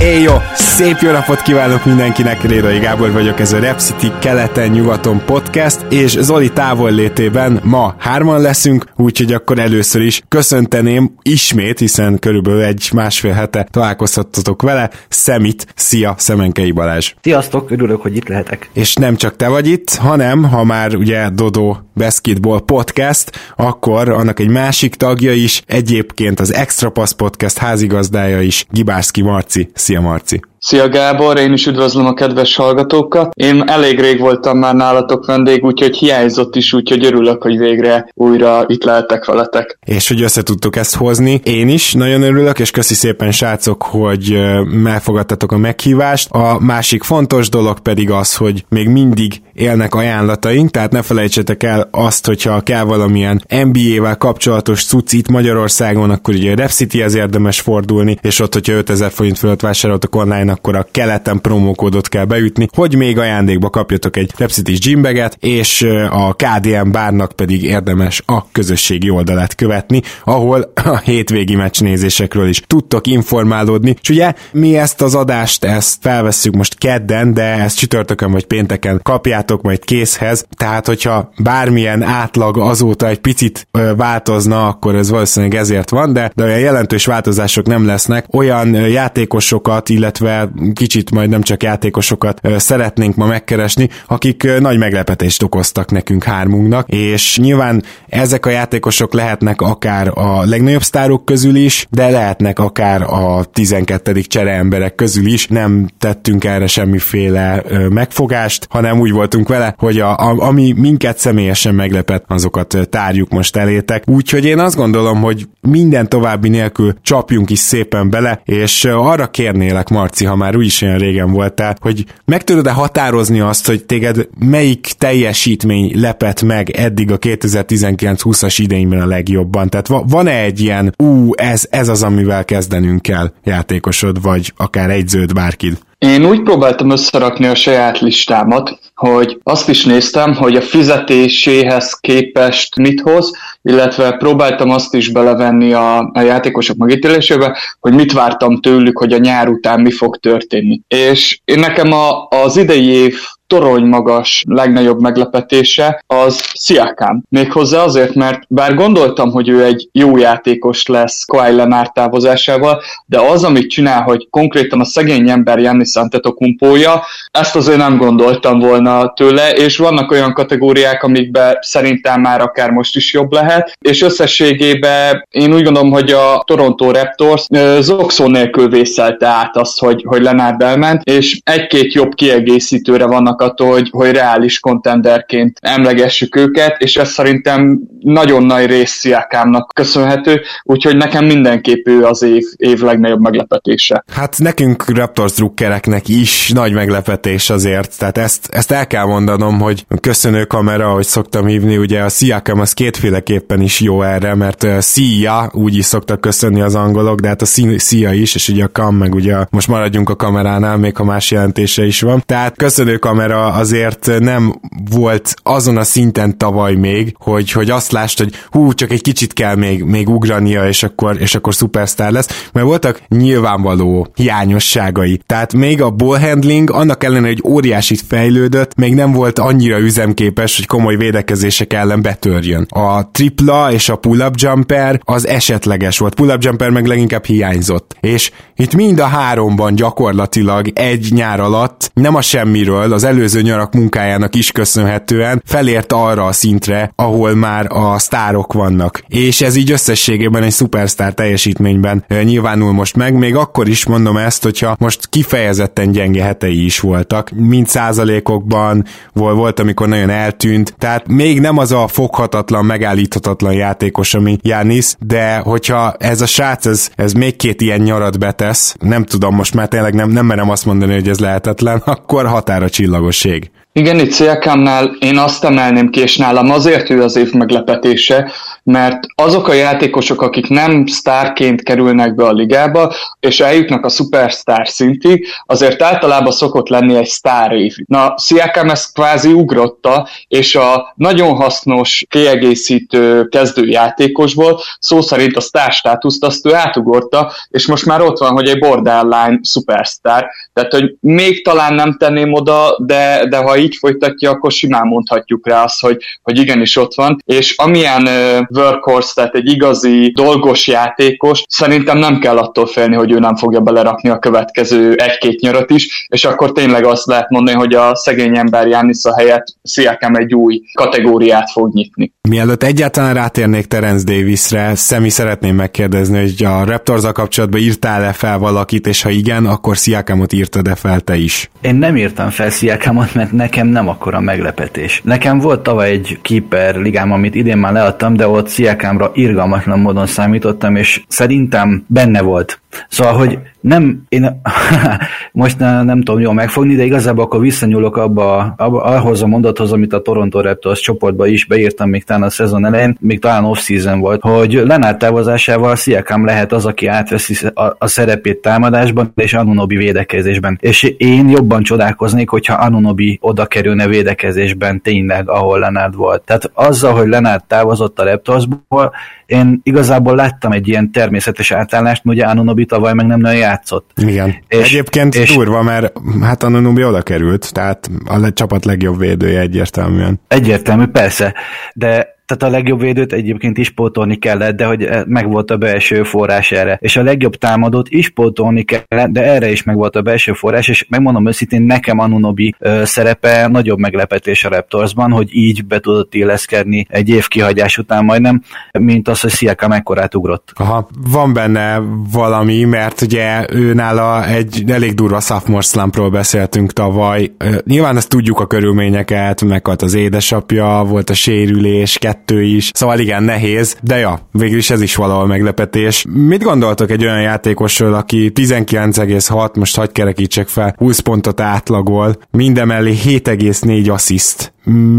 Éj jó! Szép jó napot kívánok mindenkinek, Rédai Gábor vagyok, ez a Rep City keleten-nyugaton podcast, és Zoli távollétében ma hárman leszünk, úgyhogy akkor először is köszönteném ismét, hiszen körülbelül egy másfél hete találkozhattatok vele, Szemit, szia, Szemenkei Balázs! Sziasztok, örülök, hogy itt lehetek. És nem csak te vagy itt, hanem, ha már ugye Dodo Basketball Podcast, akkor annak egy másik tagja is, egyébként az Extra Pass Podcast házigazdája is, Gibárszki Marci. Szia Marci! Szia Gábor, én is üdvözlöm a kedves hallgatókat. Én elég rég voltam már nálatok vendég, úgyhogy hiányzott is, úgyhogy örülök, hogy végre újra itt lehetek veletek. És hogy össze tudtuk ezt hozni. Én is nagyon örülök, és köszi szépen srácok, hogy elfogadtatok a meghívást. A másik fontos dolog pedig az, hogy még mindig élnek ajánlataink, tehát ne felejtsetek el azt, hogyha kell valamilyen NBA-vel kapcsolatos cucc itt Magyarországon, akkor ugye a Rep az érdemes fordulni, és ott, hogyha 5000 forint fölött vásároltok online, akkor a keleten promókódot kell beütni, hogy még ajándékba kapjatok egy Repsitis gymbaget, és a KDM bárnak pedig érdemes a közösségi oldalát követni, ahol a hétvégi meccsnézésekről is tudtok informálódni. És ugye mi ezt az adást, ezt felvesszük most kedden, de ezt csütörtökön vagy pénteken kapjátok majd készhez, tehát hogyha bármilyen átlag azóta egy picit ö, változna, akkor ez valószínűleg ezért van, de, de olyan jelentős változások nem lesznek. Olyan játékosokat, illetve kicsit majd nem csak játékosokat szeretnénk ma megkeresni, akik nagy meglepetést okoztak nekünk hármunknak, és nyilván ezek a játékosok lehetnek akár a legnagyobb sztárok közül is, de lehetnek akár a 12. csere emberek közül is, nem tettünk erre semmiféle megfogást, hanem úgy voltunk vele, hogy a, a, ami minket személyesen meglepett, azokat tárjuk most elétek. Úgyhogy én azt gondolom, hogy minden további nélkül csapjunk is szépen bele, és arra kérnélek, Marci, ha már úgyis olyan régen voltál, hogy meg tudod-e határozni azt, hogy téged melyik teljesítmény lepett meg eddig a 2019-20-as idényben a legjobban? Tehát van-e egy ilyen, ú, ez, ez az, amivel kezdenünk kell játékosod, vagy akár egy zöld bárkid? Én úgy próbáltam összerakni a saját listámat, hogy azt is néztem, hogy a fizetéséhez képest mit hoz, illetve próbáltam azt is belevenni a, a játékosok megítélésébe, hogy mit vártam tőlük, hogy a nyár után mi fog történni. És én nekem a, az idei év torony magas legnagyobb meglepetése az Sziakám. Méghozzá azért, mert bár gondoltam, hogy ő egy jó játékos lesz Kawhi Leonard távozásával, de az, amit csinál, hogy konkrétan a szegény ember Jannis Antetokumpója, ezt azért nem gondoltam volna tőle, és vannak olyan kategóriák, amikben szerintem már akár most is jobb lehet, és összességében én úgy gondolom, hogy a Toronto Raptors zokszó nélkül vészelte át azt, hogy, hogy Leonard elment, és egy-két jobb kiegészítőre vannak attól, hogy, hogy reális kontenderként emlegessük őket, és ez szerintem nagyon nagy rész Sziakámnak köszönhető, úgyhogy nekem mindenképp ő az év, év legnagyobb meglepetése. Hát nekünk Raptors drukkereknek is nagy meglepetés azért, tehát ezt, ezt el kell mondanom, hogy köszönő kamera, hogy szoktam hívni, ugye a Sziakám az kétféleképpen is jó erre, mert Szia úgy is szoktak köszönni az angolok, de hát a Szia is, és ugye a Kam meg ugye most maradjunk a kameránál, még ha más jelentése is van. Tehát köszönő kamera kamera azért nem volt azon a szinten tavaly még, hogy, hogy azt lásd, hogy hú, csak egy kicsit kell még, még ugrania, és akkor, és akkor szupersztár lesz, mert voltak nyilvánvaló hiányosságai. Tehát még a ball handling, annak ellenére, hogy óriásit fejlődött, még nem volt annyira üzemképes, hogy komoly védekezések ellen betörjön. A tripla és a pull-up jumper az esetleges volt. Pull-up jumper meg leginkább hiányzott. És itt mind a háromban gyakorlatilag egy nyár alatt nem a semmiről, az előző nyarak munkájának is köszönhetően felért arra a szintre, ahol már a sztárok vannak. És ez így összességében egy szupersztár teljesítményben nyilvánul most meg, még akkor is mondom ezt, hogyha most kifejezetten gyenge hetei is voltak, mint százalékokban volt, volt, amikor nagyon eltűnt, tehát még nem az a foghatatlan, megállíthatatlan játékos, ami Jánisz, de hogyha ez a srác, ez, ez még két ilyen nyarat betesz, nem tudom, most már tényleg nem, nem merem azt mondani, hogy ez lehetetlen, akkor határa csillagos szükségesség. Igen, itt Sziakámnál én azt emelném ki, és nálam azért ő az év meglepetése, mert azok a játékosok, akik nem sztárként kerülnek be a ligába, és eljutnak a szupersztár szintig, azért általában szokott lenni egy sztár év. Na, Sziakám ezt kvázi ugrotta, és a nagyon hasznos kiegészítő kezdőjátékosból szó szerint a sztár státuszt azt ő átugorta, és most már ott van, hogy egy borderline szupersztár. Tehát, hogy még talán nem tenném oda, de, de ha így folytatja, akkor simán mondhatjuk rá azt, hogy, hogy igenis ott van. És amilyen uh, workhorse, tehát egy igazi dolgos játékos, szerintem nem kell attól félni, hogy ő nem fogja belerakni a következő egy-két nyarat is, és akkor tényleg azt lehet mondani, hogy a szegény ember Jánisz a helyett Sziakem egy új kategóriát fog nyitni. Mielőtt egyáltalán rátérnék Terence Davisre, Szemi szeretném megkérdezni, hogy a raptors kapcsolatban írtál-e fel valakit, és ha igen, akkor Sziakamot írtad-e fel te is? Én nem írtam fel Sziakamot, mert nekem nem akkora meglepetés. Nekem volt tavaly egy keeper ligám, amit idén már leadtam, de ott Sziakámra irgalmatlan módon számítottam, és szerintem benne volt. Szóval, hogy nem, én most ne, nem tudom jól megfogni, de igazából akkor visszanyúlok abba, abba, ahhoz a mondathoz, amit a Toronto Raptors csoportba is beírtam még talán a szezon elején, még talán off-season volt, hogy Lenár távozásával Siakam lehet az, aki átveszi a, a szerepét támadásban és Anunobi védekezésben. És én jobban csodálkoznék, hogyha Anunobi oda kerülne védekezésben tényleg, ahol Lenárd volt. Tehát azzal, hogy Lenárd távozott a Raptorsból, én igazából láttam egy ilyen természetes átállást, ugye Anunobi tavaly meg nem nagyon játszott. Igen. És, Egyébként és, durva, mert hát Anunobi oda került, tehát a csapat legjobb védője egyértelműen. Egyértelmű, persze, de tehát a legjobb védőt egyébként is pótolni kellett, de hogy eh, meg volt a belső forrás erre. És a legjobb támadót is pótolni kellett, de erre is meg volt a belső forrás, és megmondom őszintén, nekem Anunobi ö, szerepe nagyobb meglepetés a Raptorsban, hogy így be tudott illeszkedni egy év kihagyás után majdnem, mint az, hogy Sziaka mekkorát ugrott. Aha, van benne valami, mert ugye ő nála egy elég durva sophomore slumpról beszéltünk tavaly. Nyilván ezt tudjuk a körülményeket, meghalt az édesapja, volt a sérülés, kettő is, szóval igen, nehéz, de ja, végül is ez is valahol meglepetés. Mit gondoltok egy olyan játékosról, aki 19,6, most hagy kerekítsek fel, 20 pontot átlagol, mindemellé 7,4 assziszt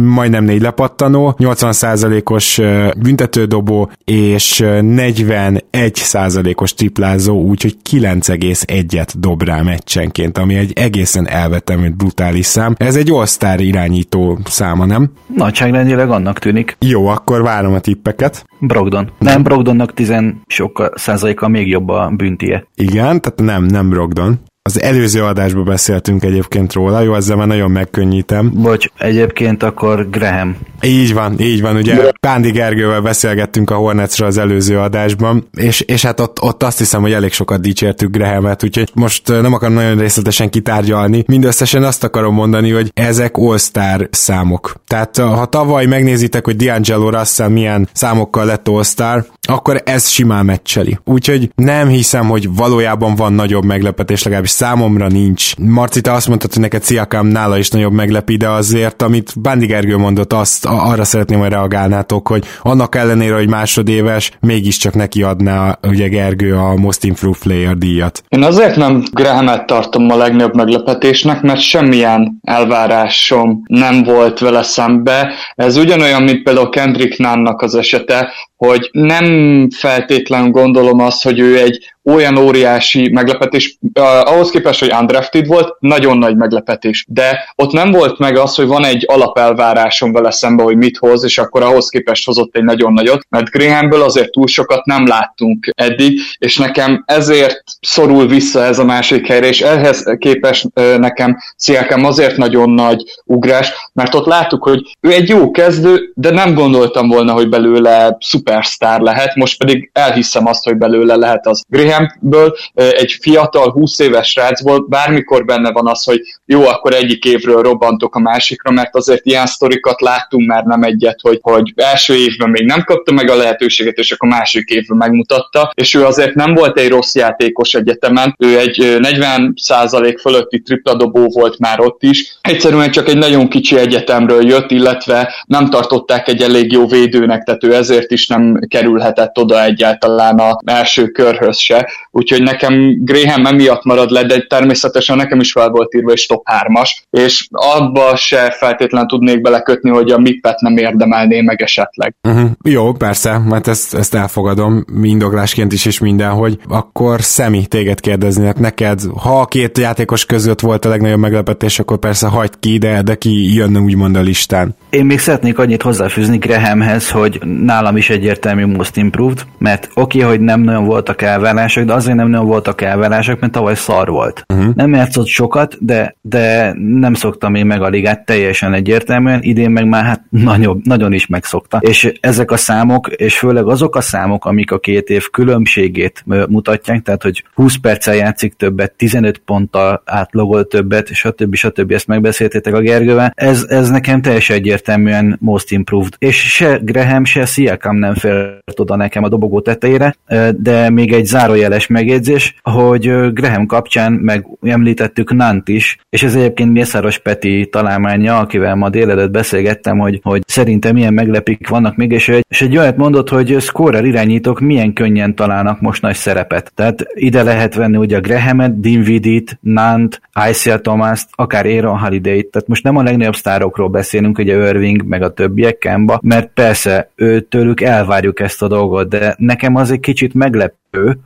majdnem négy lepattanó, 80%-os büntetődobó és 41%-os triplázó, úgyhogy 9,1-et dob rá meccsenként, ami egy egészen elvetemű brutális szám. Ez egy all irányító száma, nem? Nagyságrendileg annak tűnik. Jó, akkor várom a tippeket. Brogdon. Nem, Brogdonnak 10 sokkal százaléka még jobb a büntie. Igen, tehát nem, nem Brogdon. Az előző adásban beszéltünk egyébként róla, jó, ezzel már nagyon megkönnyítem. Bocs, egyébként akkor Graham. Így van, így van, ugye Pándi Gergővel beszélgettünk a Hornetsről az előző adásban, és, és hát ott, ott azt hiszem, hogy elég sokat dicsértük Grahamet, úgyhogy most nem akarom nagyon részletesen kitárgyalni, mindösszesen azt akarom mondani, hogy ezek all-star számok. Tehát ha tavaly megnézitek, hogy D'Angelo Russell milyen számokkal lett all-star, akkor ez simán meccseli. Úgyhogy nem hiszem, hogy valójában van nagyobb meglepetés, legalábbis számomra nincs. Marci, te azt mondtad, hogy neked Sziakám nála is nagyobb meglepi, de azért, amit Bándi Gergő mondott, azt arra szeretném, hogy reagálnátok, hogy annak ellenére, hogy másodéves, mégiscsak neki adná ugye Gergő a Most Improved Player díjat. Én azért nem Grahamet tartom a legnagyobb meglepetésnek, mert semmilyen elvárásom nem volt vele szembe. Ez ugyanolyan, mint például Kendrick Nannnak az esete, hogy nem feltétlenül gondolom azt, hogy ő egy olyan óriási meglepetés, uh, ahhoz képest, hogy undrafted volt, nagyon nagy meglepetés. De ott nem volt meg az, hogy van egy alapelvárásom vele szembe, hogy mit hoz, és akkor ahhoz képest hozott egy nagyon nagyot, mert Grahamből azért túl sokat nem láttunk eddig, és nekem ezért szorul vissza ez a másik helyre, és ehhez képest nekem Sziakám azért nagyon nagy ugrás, mert ott láttuk, hogy ő egy jó kezdő, de nem gondoltam volna, hogy belőle szupersztár lehet, most pedig elhiszem azt, hogy belőle lehet az Graham Birminghamből, egy fiatal, 20 éves srácból bármikor benne van az, hogy jó, akkor egyik évről robbantok a másikra, mert azért ilyen sztorikat láttunk már nem egyet, hogy, hogy első évben még nem kapta meg a lehetőséget, és akkor másik évben megmutatta, és ő azért nem volt egy rossz játékos egyetemen, ő egy 40% fölötti tripladobó volt már ott is, egyszerűen csak egy nagyon kicsi egyetemről jött, illetve nem tartották egy elég jó védőnek, tehát ő ezért is nem sem kerülhetett oda egyáltalán a első körhöz se, úgyhogy nekem Graham emiatt marad le, de természetesen nekem is fel volt írva és top 3-as, és abba se feltétlenül tudnék belekötni, hogy a Mippet nem érdemelné meg esetleg. Uh-huh. Jó, persze, mert ezt, ezt elfogadom indoklásként is, és mindenhogy. Akkor Szemi, téged kérdezni, hát neked, ha a két játékos között volt a legnagyobb meglepetés, akkor persze hagyd ki, de, de ki jönne úgymond a listán. Én még szeretnék annyit hozzáfűzni Grahamhez, hogy nálam is egyértelmű most improved, mert oké, okay, hogy nem nagyon voltak elvárások, de azért nem nagyon voltak elvárások, mert tavaly szar volt. Uh-huh. Nem játszott sokat, de, de nem szoktam én meg a ligát teljesen egyértelműen, idén meg már hát nagyon, nagyon is megszokta. És ezek a számok, és főleg azok a számok, amik a két év különbségét mutatják, tehát hogy 20 perccel játszik többet, 15 ponttal átlogol többet, stb. stb. ezt megbeszéltétek a Gergővel, ez, ez nekem teljesen egyértelműen most improved. És se Graham, se Siakam nem fért oda nekem a dobogó tetejére, de még egy zárójeles megjegyzés, hogy Graham kapcsán meg említettük Nant is, és ez egyébként Mészáros Peti találmánya, akivel ma délelőtt beszélgettem, hogy, hogy szerintem milyen meglepik vannak még, és egy, és egy olyat mondott, hogy scorer irányítók milyen könnyen találnak most nagy szerepet. Tehát ide lehet venni ugye Grahamet, Dinvidit, Nant, Isaiah thomas akár Aaron holiday tehát most nem a legnagyobb sztárokról beszélünk, ugye Irving, meg a többiek, Kemba, mert persze őtőlük elvárjuk ezt a dolgot, de nekem az egy kicsit meglep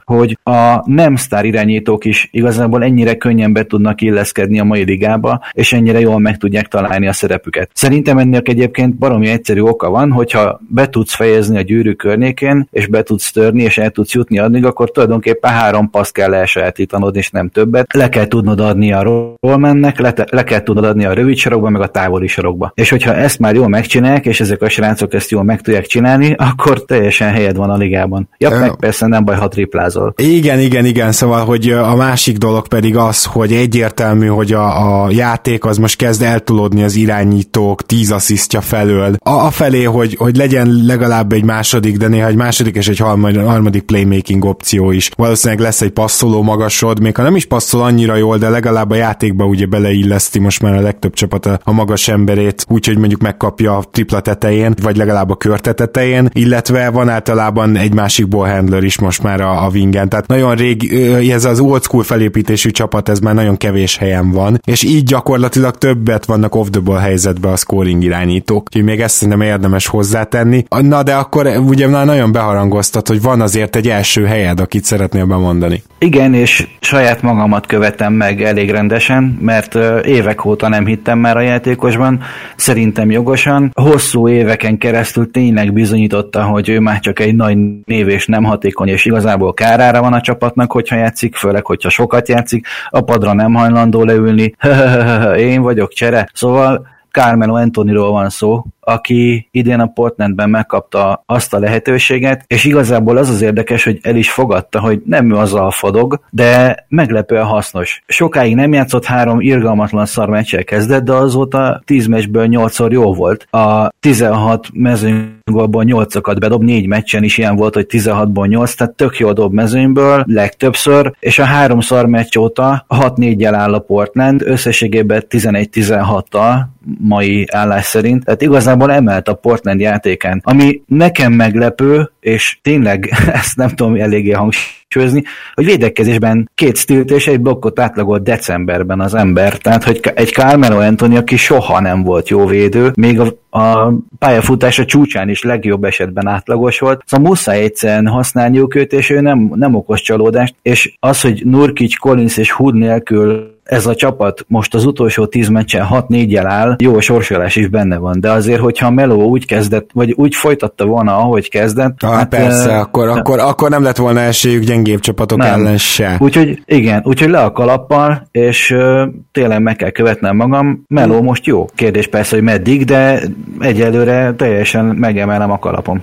hogy a nem sztár irányítók is igazából ennyire könnyen be tudnak illeszkedni a mai ligába, és ennyire jól meg tudják találni a szerepüket. Szerintem ennek egyébként baromi egyszerű oka van, hogyha be tudsz fejezni a gyűrű környékén, és be tudsz törni, és el tudsz jutni addig, akkor tulajdonképpen három paszt kell elsajátítanod, és nem többet. Le kell tudnod adni a rollmennek, le, le kell tudnod adni a rövid sarokba, meg a távoli sarokba. És hogyha ezt már jól megcsinálják, és ezek a srácok ezt jól meg tudják csinálni, akkor teljesen helyed van a ligában. Ja, meg persze nem baj, ha triplázol. Igen, igen, igen, szóval, hogy a másik dolog pedig az, hogy egyértelmű, hogy a, a játék az most kezd eltulódni az irányítók tíz asszisztja felől. A, a felé, hogy, hogy legyen legalább egy második, de néha egy második és egy harmadik playmaking opció is. Valószínűleg lesz egy passzoló magasod, még ha nem is passzol annyira jól, de legalább a játékba ugye beleilleszti most már a legtöbb csapat a, a magas emberét, úgyhogy mondjuk megkapja a tripla tetején, vagy legalább a körte tetején, illetve van általában egy másik ball handler is most már a, a wingen, tehát nagyon rég, ez az old school felépítésű csapat, ez már nagyon kevés helyen van, és így gyakorlatilag többet vannak off the ball helyzetben a scoring irányítók, úgyhogy még ezt szerintem érdemes hozzátenni. Na de akkor ugye már nagyon beharangoztat, hogy van azért egy első helyed, akit szeretnél bemondani. Igen, és saját magamat követem meg elég rendesen, mert évek óta nem hittem már a játékosban, szerintem jogosan. Hosszú éveken keresztül tényleg bizonyította, hogy ő már csak egy nagy név és nem hatékony, és igazából igazából kárára van a csapatnak, hogyha játszik, főleg, hogyha sokat játszik, a padra nem hajlandó leülni, én vagyok csere. Szóval Carmelo Antoniról van szó, aki idén a Portlandben megkapta azt a lehetőséget, és igazából az az érdekes, hogy el is fogadta, hogy nem ő az a fadog, de meglepően hasznos. Sokáig nem játszott három irgalmatlan szar meccsel kezdett, de azóta 10 meccsből 8-szor jó volt. A 16 mezőnygólból 8-okat bedob, négy meccsen is ilyen volt, hogy 16-ból 8, tehát tök jó dob mezőnyből, legtöbbször, és a három szar meccs óta 6-4-jel áll a Portland, összességében 11-16-tal mai állás szerint. Tehát igazából emelt a Portland játékán. Ami nekem meglepő, és tényleg ezt nem tudom eléggé hangsúlyozni, hogy védekezésben két stilt és egy blokkot átlagolt decemberben az ember. Tehát, hogy egy Carmelo Anthony, aki soha nem volt jó védő, még a, a pályafutása csúcsán is legjobb esetben átlagos volt. Szóval muszáj egyszerűen használniuk őt, és ő nem, nem okos csalódást. És az, hogy Nurkic, Collins és Hood nélkül ez a csapat most az utolsó tíz meccsen 6-4-jel áll, jó sorsolás is benne van, de azért, hogyha Melo úgy kezdett, vagy úgy folytatta volna, ahogy kezdett. Ah, hát persze, e, akkor, akkor, akkor nem lett volna esélyük gyengébb csapatok nem. ellen se. Úgyhogy igen, úgyhogy le a kalappal, és uh, tényleg meg kell követnem magam. Hmm. most jó. Kérdés persze, hogy meddig, de egyelőre teljesen megemelem a kalapom.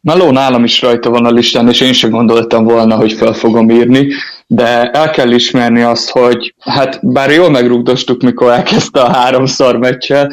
Meló nálam is rajta van a listán, és én sem gondoltam volna, hogy fel fogom írni de el kell ismerni azt, hogy hát bár jól megrugdostuk, mikor elkezdte a háromszor meccsel,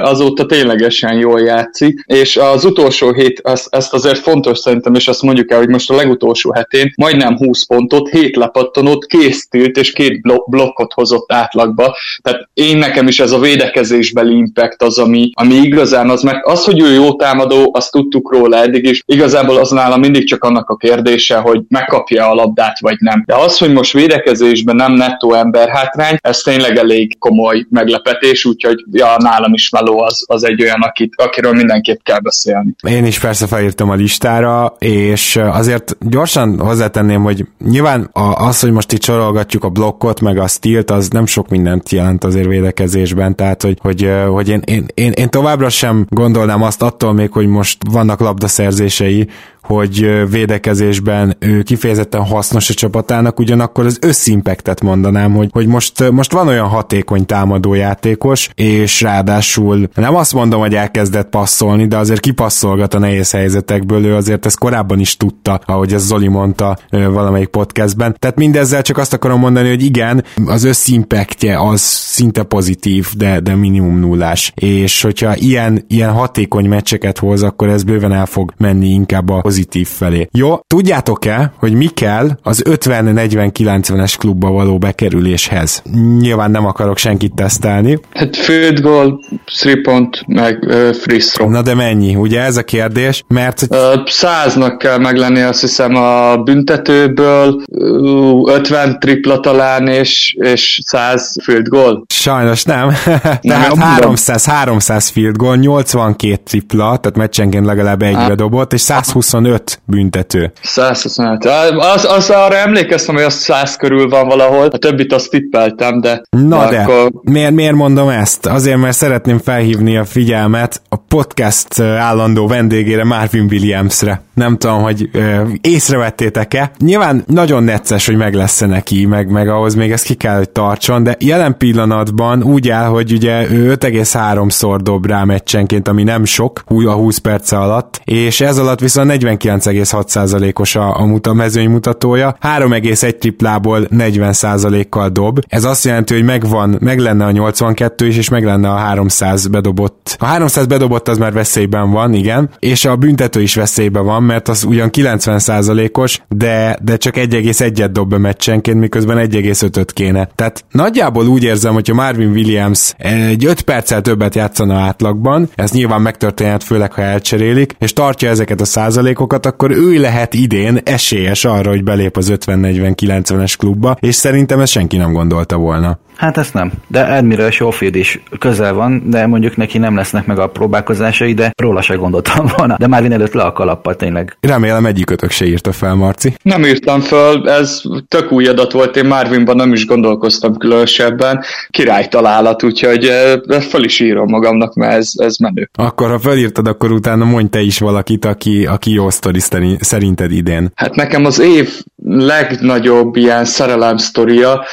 azóta ténylegesen jól játszik, és az utolsó hét, ezt, azért fontos szerintem, és azt mondjuk el, hogy most a legutolsó hetén majdnem 20 pontot, 7 lepattanót, késztült, és két blokkot hozott átlagba, tehát én nekem is ez a védekezésbeli impact az, ami, ami igazán az, mert az, hogy ő jó támadó, azt tudtuk róla eddig is, igazából az nála mindig csak annak a kérdése, hogy megkapja a labdát, vagy nem. De az, hogy most védekezésben nem nettó ember hátrány, ez tényleg elég komoly meglepetés, úgyhogy ja, nálam is Meló az, az egy olyan, akit, akiről mindenképp kell beszélni. Én is persze felírtam a listára, és azért gyorsan hozzátenném, hogy nyilván az, hogy most itt sorolgatjuk a blokkot, meg a stílt, az nem sok mindent jelent azért védekezésben, tehát hogy, hogy, hogy én, én, én, én továbbra sem gondolnám azt attól még, hogy most vannak labdaszerzései, hogy védekezésben ő kifejezetten hasznos a csapatának, ugyanakkor az összimpektet mondanám, hogy, hogy most, most van olyan hatékony támadójátékos, és ráadásul nem azt mondom, hogy elkezdett passzolni, de azért kipasszolgat a nehéz helyzetekből, ő azért ezt korábban is tudta, ahogy ez Zoli mondta valamelyik podcastben. Tehát mindezzel csak azt akarom mondani, hogy igen, az összimpektje az szinte pozitív, de, de minimum nullás. És hogyha ilyen, ilyen hatékony meccseket hoz, akkor ez bőven el fog menni inkább a pozitív felé. Jó, tudjátok-e, hogy mi kell az 50-40-90-es klubba való bekerüléshez? Nyilván nem akarok senkit tesztelni. Hát field goal, three point, meg uh, free throw. Na de mennyi? Ugye ez a kérdés? Mert... Uh, száznak kell meglenni azt hiszem a büntetőből, uh, 50 tripla talán, és, és 100 field goal. Sajnos nem. Tehát 300, 300 field goal, 82 tripla, tehát meccsenként legalább egy bedobott, és 120 125 büntető. 125. Az, az arra emlékeztem, hogy az 100 körül van valahol, a többit azt tippeltem, de... Na de, akkor... miért, miért mondom ezt? Azért, mert szeretném felhívni a figyelmet a podcast állandó vendégére, Marvin Williamsre. Nem tudom, hogy ö, észrevettétek-e. Nyilván nagyon necces, hogy meg lesz neki, meg, meg ahhoz még ezt ki kell, hogy tartson, de jelen pillanatban úgy áll, hogy ugye ő 5,3-szor dob rá meccsenként, ami nem sok, a 20 perce alatt, és ez alatt viszont 49,6%-os a, a muta, mezőny mutatója, 3,1 triplából 40%-kal dob. Ez azt jelenti, hogy megvan, meg lenne a 82 is, és meg lenne a 300 bedobott. A 300 bedobott az már veszélyben van, igen, és a büntető is veszélyben van, mert az ugyan 90%-os, de, de csak 1,1-et dob be meccsenként, miközben 1,5-öt kéne. Tehát nagyjából úgy érzem, hogyha Marvin Williams egy 5 perccel többet játszana átlagban, ez nyilván megtörténhet, főleg ha elcserélik, és tartja ezeket a százalékokat, százalékokat, akkor ő lehet idén esélyes arra, hogy belép az 50-40-90-es klubba, és szerintem ezt senki nem gondolta volna. Hát ezt nem. De Admiral Schofield is közel van, de mondjuk neki nem lesznek meg a próbálkozásai, de róla se gondoltam volna. De már előtt le a kalappal tényleg. Remélem egyikötök se írta fel, Marci. Nem írtam fel, ez tök új adat volt, én Marvinban nem is gondolkoztam különösebben. Király találat, úgyhogy eh, fel is írom magamnak, mert ez, ez menő. Akkor ha felírtad, akkor utána mondj te is valakit, aki, aki jó sztori szerinted idén. Hát nekem az év legnagyobb ilyen szerelem sztoria,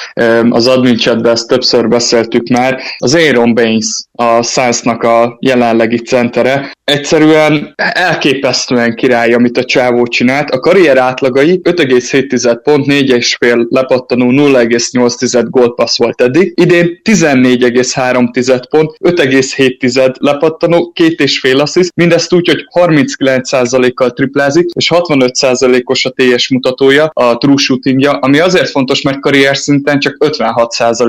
az admin chatben ezt többször beszéltük már, az Aaron Baines, a Suns-nak a jelenlegi centere. Egyszerűen elképesztően király, amit a csávó csinált. A karrier átlagai 5,7 pont, 4,5 lepattanó, 0,8 gólpassz volt eddig. Idén 14,3 pont, 5,7 lepattanó, 2,5 assziszt, mindezt úgy, hogy 39%-kal triplázik, és 65%-os a TS mutatója, a true shootingja, ami azért fontos, mert karrier szinten csak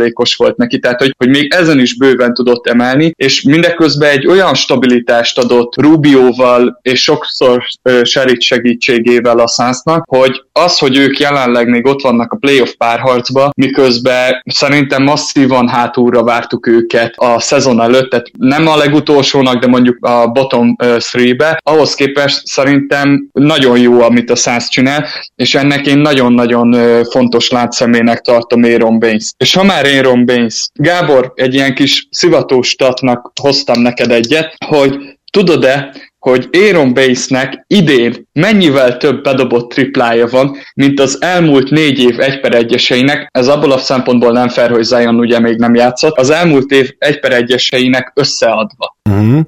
56%-os volt neki, tehát hogy, hogy még ezen is bőven tudott emelni, és mindeközben egy olyan stabilitást adott Rubioval és sokszor uh, Sherit segítségével a Sunsnak, hogy az, hogy ők jelenleg még ott vannak a playoff párharcba, miközben szerintem masszívan hátulra vártuk őket a szezon előtt, tehát nem a legutolsónak, de mondjuk a bottom 3-be, ahhoz képest szerintem nagyon jó, amit a Suns csinál, és ennek én nagyon-nagyon fontos látszemének tartom Aaron Baines. És ha már Aaron Baines, Gábor, egy ilyen kis szivatóstatnak hoztam neked egyet, hogy tudod-e, hogy Aaron Baines-nek idén mennyivel több bedobott triplája van, mint az elmúlt négy év egy per egyeseinek, ez abból a szempontból nem fel, hogy Zion ugye még nem játszott, az elmúlt év egy per egyeseinek összeadva. Uh-huh.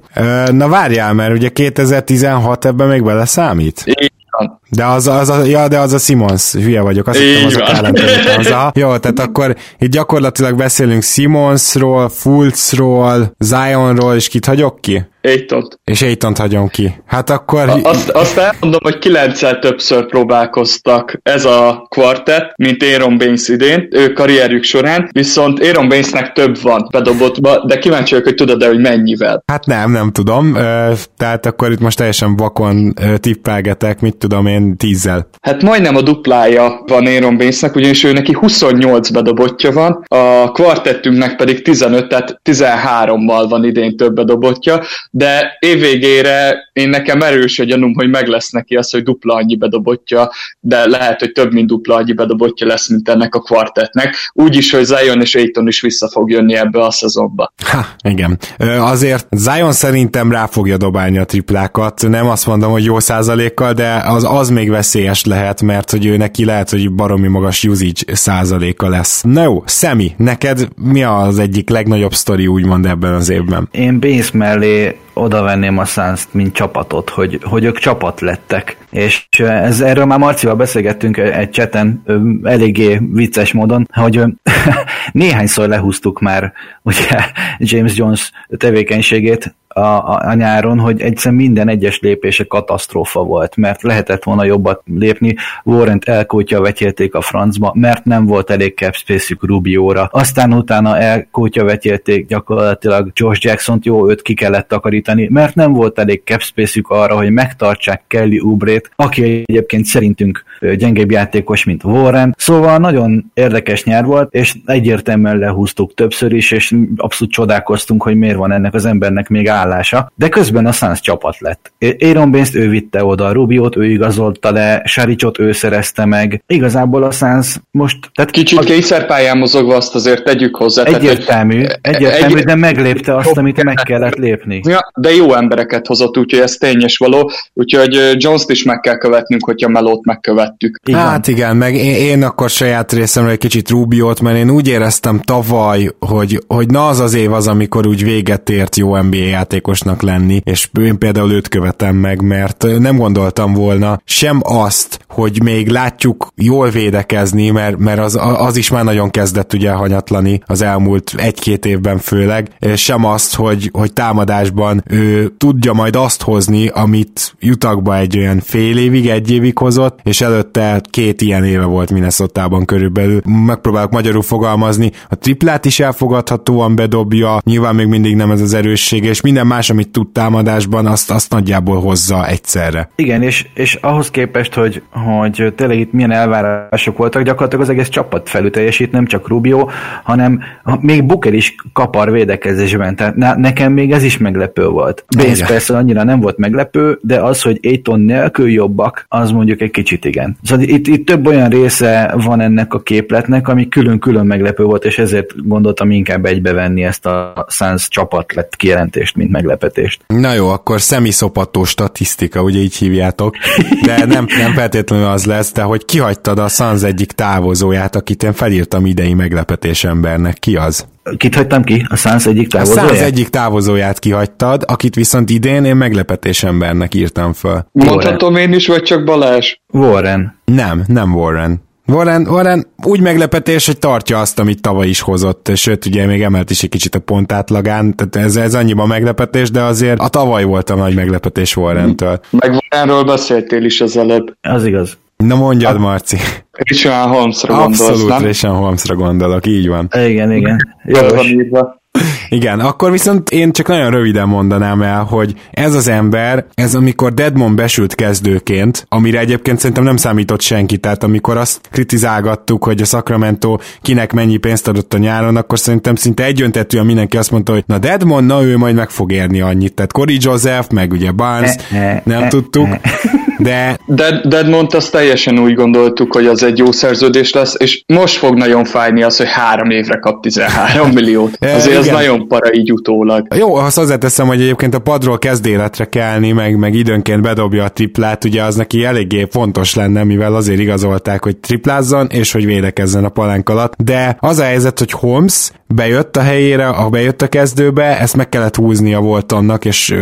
Na várjál, mert ugye 2016 ebben még bele számít? De az, az a, ja, de az a Simons, hülye vagyok, azt hittem az a Carl az a, Jó, tehát akkor itt gyakorlatilag beszélünk Simonsról, Fultzról, Zionról, és kit hagyok ki? Aiton. És Aiton hagyom ki. Hát akkor... A, azt, azt elmondom, hogy kilencszer többször próbálkoztak ez a kvartett, mint Aaron Baines idén, ő karrierjük során, viszont Aaron Bainesnek több van bedobottba, de kíváncsi vagyok, hogy tudod-e, hogy mennyivel. Hát nem, nem tudom. Tehát akkor itt most teljesen vakon tippelgetek, mit tudom én, tízzel. Hát majdnem a duplája van Aaron Bainesnek, ugyanis ő neki 28 bedobottja van, a kvartettünknek pedig 15, tehát 13-mal van idén több bedobotja, de évvégére én nekem erős a gyanúm, hogy meg lesz neki az, hogy dupla annyi bedobotja, de lehet, hogy több mint dupla annyi bedobotja lesz, mint ennek a kvartetnek. Úgyis, hogy Zion és Aiton is vissza fog jönni ebbe a szezonba. Ha, igen. Azért Zion szerintem rá fogja dobálni a triplákat. Nem azt mondom, hogy jó százalékkal, de az, az még veszélyes lehet, mert hogy ő neki lehet, hogy baromi magas usage százaléka lesz. Na jó, Szemi, neked mi az egyik legnagyobb sztori úgymond ebben az évben? Én Bész mellé oda venném a suns mint csapatot, hogy, hogy ők csapat lettek. És ez, erről már Marcival beszélgettünk egy cseten eléggé vicces módon, hogy néhányszor lehúztuk már ugye James Jones tevékenységét, a, a, a nyáron, hogy egyszerűen minden egyes lépése katasztrófa volt, mert lehetett volna jobbat lépni, Warrant elkótya vetélték a francba, mert nem volt elég cap space Rubióra. Aztán utána elkótya vetélték gyakorlatilag Josh Jackson-t, jó, őt ki kellett takarítani, mert nem volt elég cap space arra, hogy megtartsák Kelly Ubrét, aki egyébként szerintünk gyengébb játékos, mint Warren. Szóval nagyon érdekes nyár volt, és egyértelműen lehúztuk többször is, és abszolút csodálkoztunk, hogy miért van ennek az embernek még állása, de közben a Suns csapat lett. Aaron baines ő vitte oda, Rubiot ő igazolta le, Saricot ő szerezte meg. Igazából a Suns most... Tehát Kicsit a... kényszerpályán mozogva azt azért tegyük hozzá. Egyértelmű, tehát, egyértelmű, egy... de meglépte azt, amit meg kellett lépni. Ja, de jó embereket hozott, úgyhogy ez tényes való, úgyhogy Jones-t is meg kell követnünk, hogyha Melót megkövettük. Igen. Hát igen, meg én, én akkor saját részemről egy kicsit Rubiot, mert én úgy éreztem tavaly, hogy, hogy na az az év az, amikor úgy véget ért jó NBA játékosnak lenni, és én például őt követem meg, mert nem gondoltam volna sem azt, hogy még látjuk jól védekezni, mert, mert az, az is már nagyon kezdett ugye hanyatlani az elmúlt egy-két évben főleg, sem azt, hogy, hogy támadásban ő tudja majd azt hozni, amit jutakba egy olyan fél évig, egy évig hozott, és előtte két ilyen éve volt Minnesota-ban körülbelül. Megpróbálok magyarul fogalmazni, a triplát is elfogadhatóan bedobja, nyilván még mindig nem ez az erősség, és minden más, amit tud támadásban, azt, azt nagyjából hozza egyszerre. Igen, és, és ahhoz képest, hogy, hogy tényleg itt milyen elvárások voltak, gyakorlatilag az egész csapat felülteljesít, nem csak Rubio, hanem még Booker is kapar védekezésben, tehát ne, nekem még ez is meglepő volt. Baines persze annyira nem volt meglepő, de az, hogy Aiton nélkül jobbak, az mondjuk egy kicsit igen. Szóval itt, itt több olyan része van ennek a képletnek, ami külön-külön meglepő volt, és ezért gondoltam inkább egybevenni ezt a Suns csapat lett kijelentést, mint meglepetést. Na jó, akkor szemiszopató statisztika, ugye így hívjátok, de nem, nem feltétlenül az lesz, de hogy kihagytad a Suns egyik távozóját, akit én felírtam idei meglepetés embernek. Ki az? Kit hagytam ki? A Suns egyik távozóját? A Suns egyik távozóját kihagytad, akit viszont idén én meglepetés embernek írtam fel. Mondhatom én is, vagy csak Balázs? Warren. Nem, nem Warren. Warren, Warren úgy meglepetés, hogy tartja azt, amit tavaly is hozott, sőt, ugye még emelt is egy kicsit a pontátlagán, tehát ez, ez annyiban meglepetés, de azért a tavaly volt a nagy meglepetés Warrentől. Meg Warrenról beszéltél is az előbb. Az igaz. Na mondjad, Marci. Richard Holmesra gondolsz, Abszolút Richard Holmesra gondolok, így van. Igen, igen. Jó, van írva. Igen, akkor viszont én csak nagyon röviden mondanám el, hogy ez az ember, ez amikor Deadmon besült kezdőként, amire egyébként szerintem nem számított senki, tehát amikor azt kritizálgattuk, hogy a Sacramento kinek mennyi pénzt adott a nyáron, akkor szerintem szinte egyöntetően mindenki azt mondta, hogy na Deadmon, na ő majd meg fog érni annyit, tehát Cory Joseph, meg ugye Barnes, nem tudtuk, de... Dead, Deadmont azt teljesen úgy gondoltuk, hogy az egy jó szerződés lesz, és most fog nagyon fájni az, hogy három évre kap 13 milliót. Azért az nagyon para így utólag. Jó, azt hozzáteszem, hogy egyébként a padról kezd életre kelni, meg, meg időnként bedobja a triplát, ugye az neki eléggé fontos lenne, mivel azért igazolták, hogy triplázzon, és hogy védekezzen a palánk alatt. De az a helyzet, hogy Holmes bejött a helyére, a bejött a kezdőbe, ezt meg kellett húznia volt annak, és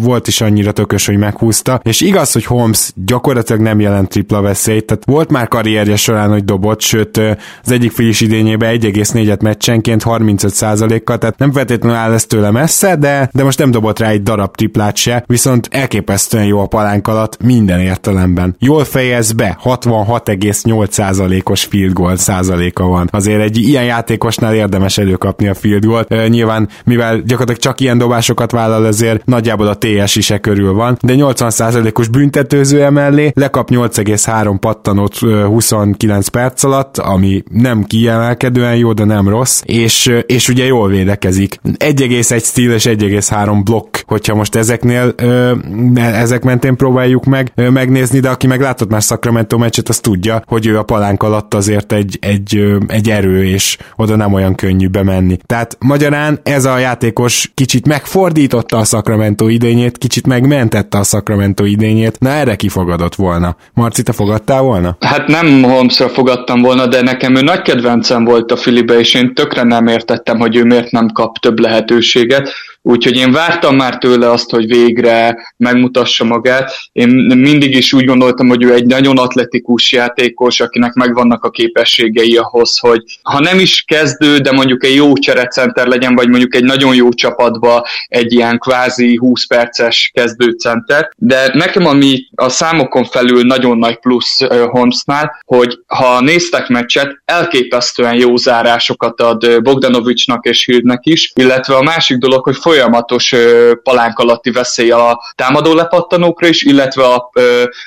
volt is annyira tökös, hogy meghúzta. És igaz, hogy Holmes gyakorlatilag nem jelent tripla veszélyt, tehát volt már karrierje során, hogy dobott, sőt az egyik friss idényében 1,4-et meccsenként 35%-kal, tehát nem feltétlenül áll ez tőle messze, de, de most nem dobott rá egy darab triplát se, viszont elképesztően jó a palánk alatt minden értelemben. Jól fejez be, 66,8%-os field goal százaléka van. Azért egy ilyen játékosnál érdemes előkapni a field goal nyilván, mivel gyakorlatilag csak ilyen dobásokat vállal, ezért nagyjából a TS is körül van, de 80%-os büntetőző emellé lekap 8,3 pattanót 29 perc alatt, ami nem kiemelkedően jó, de nem rossz, és, és ugye jól védekezik. 1,1 stíl és 1,3 blokk, hogyha most ezeknél ezek mentén próbáljuk meg megnézni, de aki meg látott már Sacramento meccset, az tudja, hogy ő a palánk alatt azért egy, egy, egy erő, és oda nem olyan könnyű bemenni. Tehát magyarán ez a játékos kicsit megfordította a Sacramento idényét, kicsit megmentette a Sacramento idényét, na erre kifogadott volna. Marci, te fogadtál volna? Hát nem Holmesra fogadtam volna, de nekem ő nagy kedvencem volt a Filibe, és én tökre nem értettem, hogy ő miért nem kap több lehetőséget Úgyhogy én vártam már tőle azt, hogy végre megmutassa magát. én mindig is úgy gondoltam, hogy ő egy nagyon atletikus játékos, akinek megvannak a képességei ahhoz, hogy ha nem is kezdő, de mondjuk egy jó cserecenter legyen, vagy mondjuk egy nagyon jó csapatba egy ilyen kvázi 20 perces kezdőcenter. De nekem ami a számokon felül nagyon nagy plusz Holmesnál, hogy ha néztek meccset, elképesztően jó zárásokat ad Bogdanovicsnak és Hildnek is, illetve a másik dolog, hogy folyamatos palánk alatti veszély a támadó lepattanókra is, illetve a,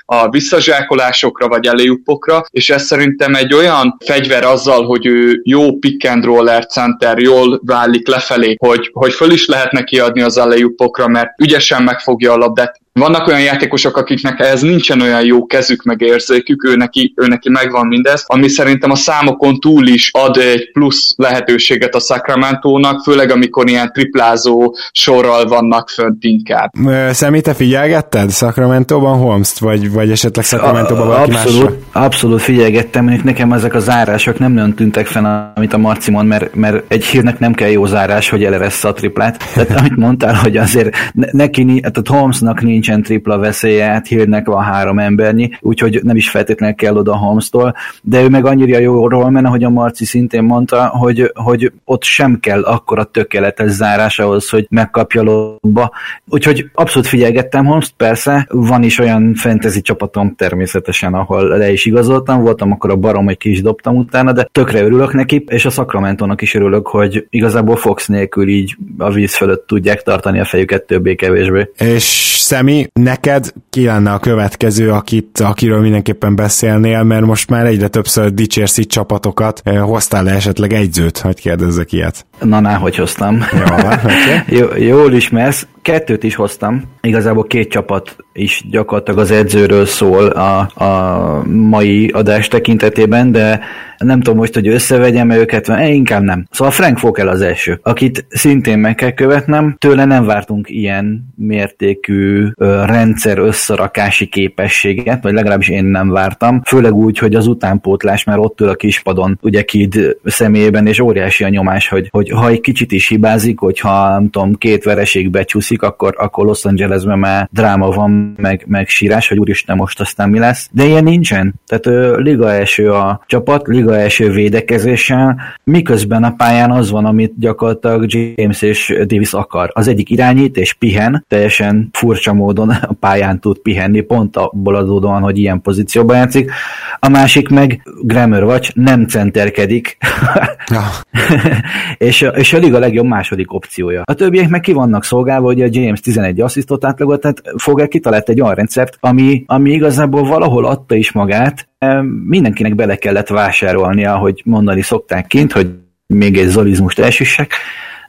a visszazsákolásokra vagy eléjúpokra, és ez szerintem egy olyan fegyver azzal, hogy ő jó pick and roller center, jól válik lefelé, hogy, hogy föl is lehet neki adni az eléjúpokra, mert ügyesen megfogja a labdát, vannak olyan játékosok, akiknek ehhez nincsen olyan jó kezük meg érzékük, ő neki, ő neki megvan mindez, ami szerintem a számokon túl is ad egy plusz lehetőséget a Sacramento-nak, főleg amikor ilyen triplázó sorral vannak fönt inkább. Szemi, te figyelgetted Sacramento-ban Holmes-t, vagy, vagy esetleg Sacramento-ban valaki abszolút, másra? Abszolút figyelgettem, mondjuk nekem ezek a zárások nem nagyon tűntek fel, amit a Marci mond, mert, mert egy hírnek nem kell jó zárás, hogy eleresse a triplát. Tehát amit mondtál, hogy azért neki, tehát Holmesnak nincs nincsen tripla veszélye, hát Hillnek van három embernyi, úgyhogy nem is feltétlenül kell oda Holmes-tól, de ő meg annyira jó rollman, ahogy a Marci szintén mondta, hogy, hogy ott sem kell akkora tökéletes zárás ahhoz, hogy megkapja lobba. Úgyhogy abszolút figyelgettem holmes persze, van is olyan fantasy csapatom természetesen, ahol le is igazoltam, voltam akkor a barom, hogy ki is dobtam utána, de tökre örülök neki, és a Sacramento-nak is örülök, hogy igazából Fox nélkül így a víz fölött tudják tartani a fejüket többé-kevésbé. És Neked ki lenne a következő, akit, akiről mindenképpen beszélnél, mert most már egyre többször dicsérsz itt csapatokat. Eh, hoztál le esetleg egyzőt, hogy kérdezzek ilyet? Na, ná, hogy hoztam. Jó, okay. Jó, jól ismersz. Kettőt is hoztam. Igazából két csapat is gyakorlatilag az edzőről szól a, a mai adás tekintetében, de nem tudom most, hogy összevegyem őket, vagy inkább nem. Szóval Frank Fokel az első, akit szintén meg kell követnem. Tőle nem vártunk ilyen mértékű ö, rendszer összerakási képességet, vagy legalábbis én nem vártam. Főleg úgy, hogy az utánpótlás már ott ül a kispadon, ugye Kid személyében, és óriási a nyomás, hogy, hogy ha egy kicsit is hibázik, hogyha nem tudom, két vereség becsúszik, akkor, akkor Los Angelesben már dráma van, meg, meg sírás, hogy úristen most aztán mi lesz. De ilyen nincsen. Tehát ö, liga első a csapat, liga első védekezéssel, miközben a pályán az van, amit gyakorlatilag James és Davis akar. Az egyik irányít és pihen, teljesen furcsa módon a pályán tud pihenni, pont abból adódóan, hogy ilyen pozícióban játszik. A másik meg Grammar vagy nem centerkedik, és, a, és a liga legjobb második opciója. A többiek meg ki vannak szolgálva, hogy James 11 asszisztot átlagolt, tehát Fogel kitalált egy olyan rendszert, ami, ami igazából valahol adta is magát, mindenkinek bele kellett vásárolnia, hogy mondani szokták kint, hogy még egy zolizmust elsüssek,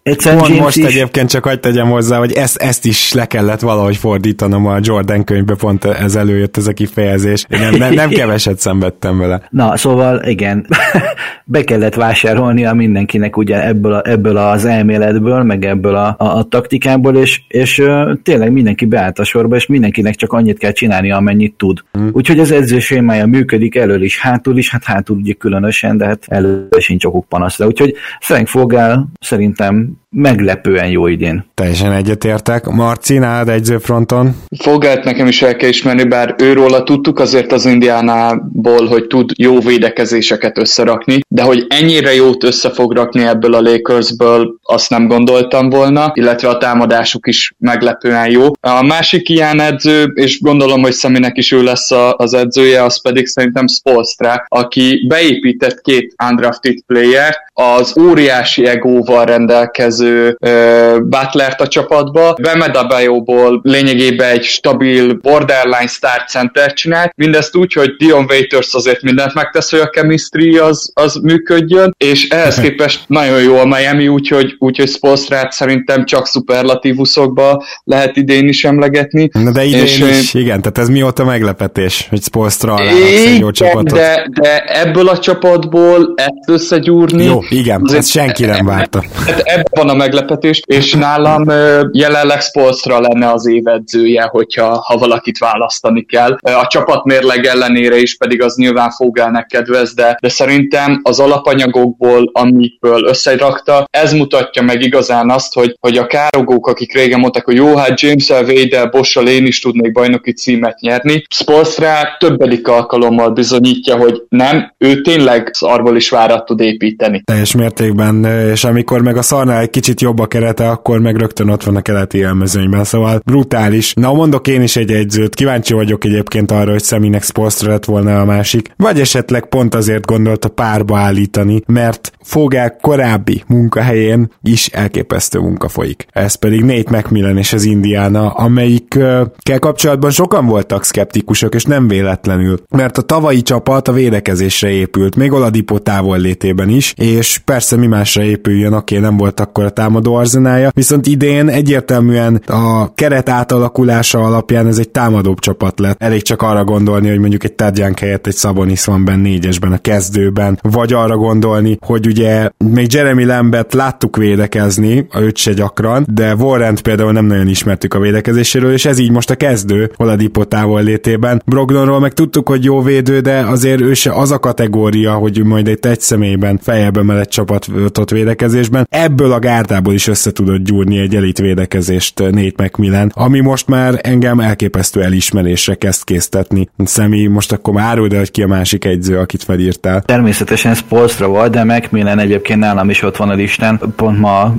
Egyszerűen Pont most is... egyébként csak hagyd tegyem hozzá, hogy ezt, ezt is le kellett valahogy fordítanom a Jordan könyvbe, pont ez előjött ez a kifejezés. Én nem, nem, nem keveset szenvedtem vele. Na, szóval igen, be kellett vásárolnia mindenkinek ugye ebből, a, ebből az elméletből, meg ebből a, a, a taktikából, és, és tényleg mindenki beállt a sorba, és mindenkinek csak annyit kell csinálni, amennyit tud. Hmm. Úgyhogy az edzősémája működik elől is, hátul is, hát hátul ugye különösen, de hát elő sincs okuk panaszra. Úgyhogy Frank Fogel szerintem um, meglepően jó idén. Teljesen egyetértek. Marci, nálad egyzőfronton? Fogelt nekem is el kell ismerni, bár őróla tudtuk azért az Indiánából, hogy tud jó védekezéseket összerakni, de hogy ennyire jót össze fog rakni ebből a Lakersből, azt nem gondoltam volna, illetve a támadásuk is meglepően jó. A másik ilyen edző, és gondolom, hogy Szeminek is ő lesz az edzője, az pedig szerintem Spolstra, aki beépített két undrafted player, az óriási egóval rendelkező uh, Butlert a csapatba, Bemed Bajóból lényegében egy stabil borderline star center csinált, mindezt úgy, hogy Dion Waiters azért mindent megtesz, hogy a chemistry az, az működjön, és ehhez képest nagyon jó a Miami, úgyhogy, úgyhogy Spolstrát szerintem csak szuperlatívuszokba lehet idén is emlegetni. Na de idén és is, én... igen, tehát ez mióta meglepetés, hogy Spolstra alá egy jó csapatot. De, de ebből a csapatból ezt összegyúrni, jó, igen, azért, ezt senki nem várta. Hát ebben a meglepetés, és nálam jelenleg Spolstra lenne az évedzője, hogyha ha valakit választani kell. A csapat mérleg ellenére is pedig az nyilván Fogelnek kedvez, de, de szerintem az alapanyagokból, amikből összerakta, ez mutatja meg igazán azt, hogy, hogy a károgók, akik régen mondták, hogy jó, hát James-el, Bossal én is tudnék bajnoki címet nyerni. Spolstra többedik alkalommal bizonyítja, hogy nem, ő tényleg szarból is várat tud építeni. Teljes mértékben, és amikor meg a szarnál kicsit jobb a kerete, akkor meg rögtön ott van a keleti élmezőnyben, szóval brutális. Na, mondok én is egy egyzőt, kíváncsi vagyok egyébként arra, hogy Szeminek Spolstra lett volna a másik, vagy esetleg pont azért gondolta párba állítani, mert Fogel korábbi munkahelyén is elképesztő munka folyik. Ez pedig Nate McMillan és az Indiana, amelyikkel kapcsolatban sokan voltak szkeptikusok, és nem véletlenül, mert a tavalyi csapat a védekezésre épült, még Oladipo távol létében is, és persze mi másra épüljön, oké, nem volt akkor a támadó arzenája, viszont idén egyértelműen a keret átalakulása alapján ez egy támadóbb csapat lett. Elég csak arra gondolni, hogy mondjuk egy Tadjánk helyett egy Szabonis van benne négyesben a kezdőben, vagy arra gondolni, hogy ugye még Jeremy Lambert láttuk védekezni, a őt se gyakran, de warren például nem nagyon ismertük a védekezéséről, és ez így most a kezdő Oladipo távol létében. Brogdonról meg tudtuk, hogy jó védő, de azért ő se az a kategória, hogy majd egy egy személyben feljebb emelett csapatot védekezésben. Ebből a gárdából is össze tudott gyúrni egy elit védekezést Nate McMillan, ami most már engem elképesztő elismerésre kezd késztetni. Szemi, most akkor már áruld hogy ki a másik egyző, akit felírtál. Természetesen Spolstra volt, de Macmillan egyébként nálam is ott van a listán. Pont ma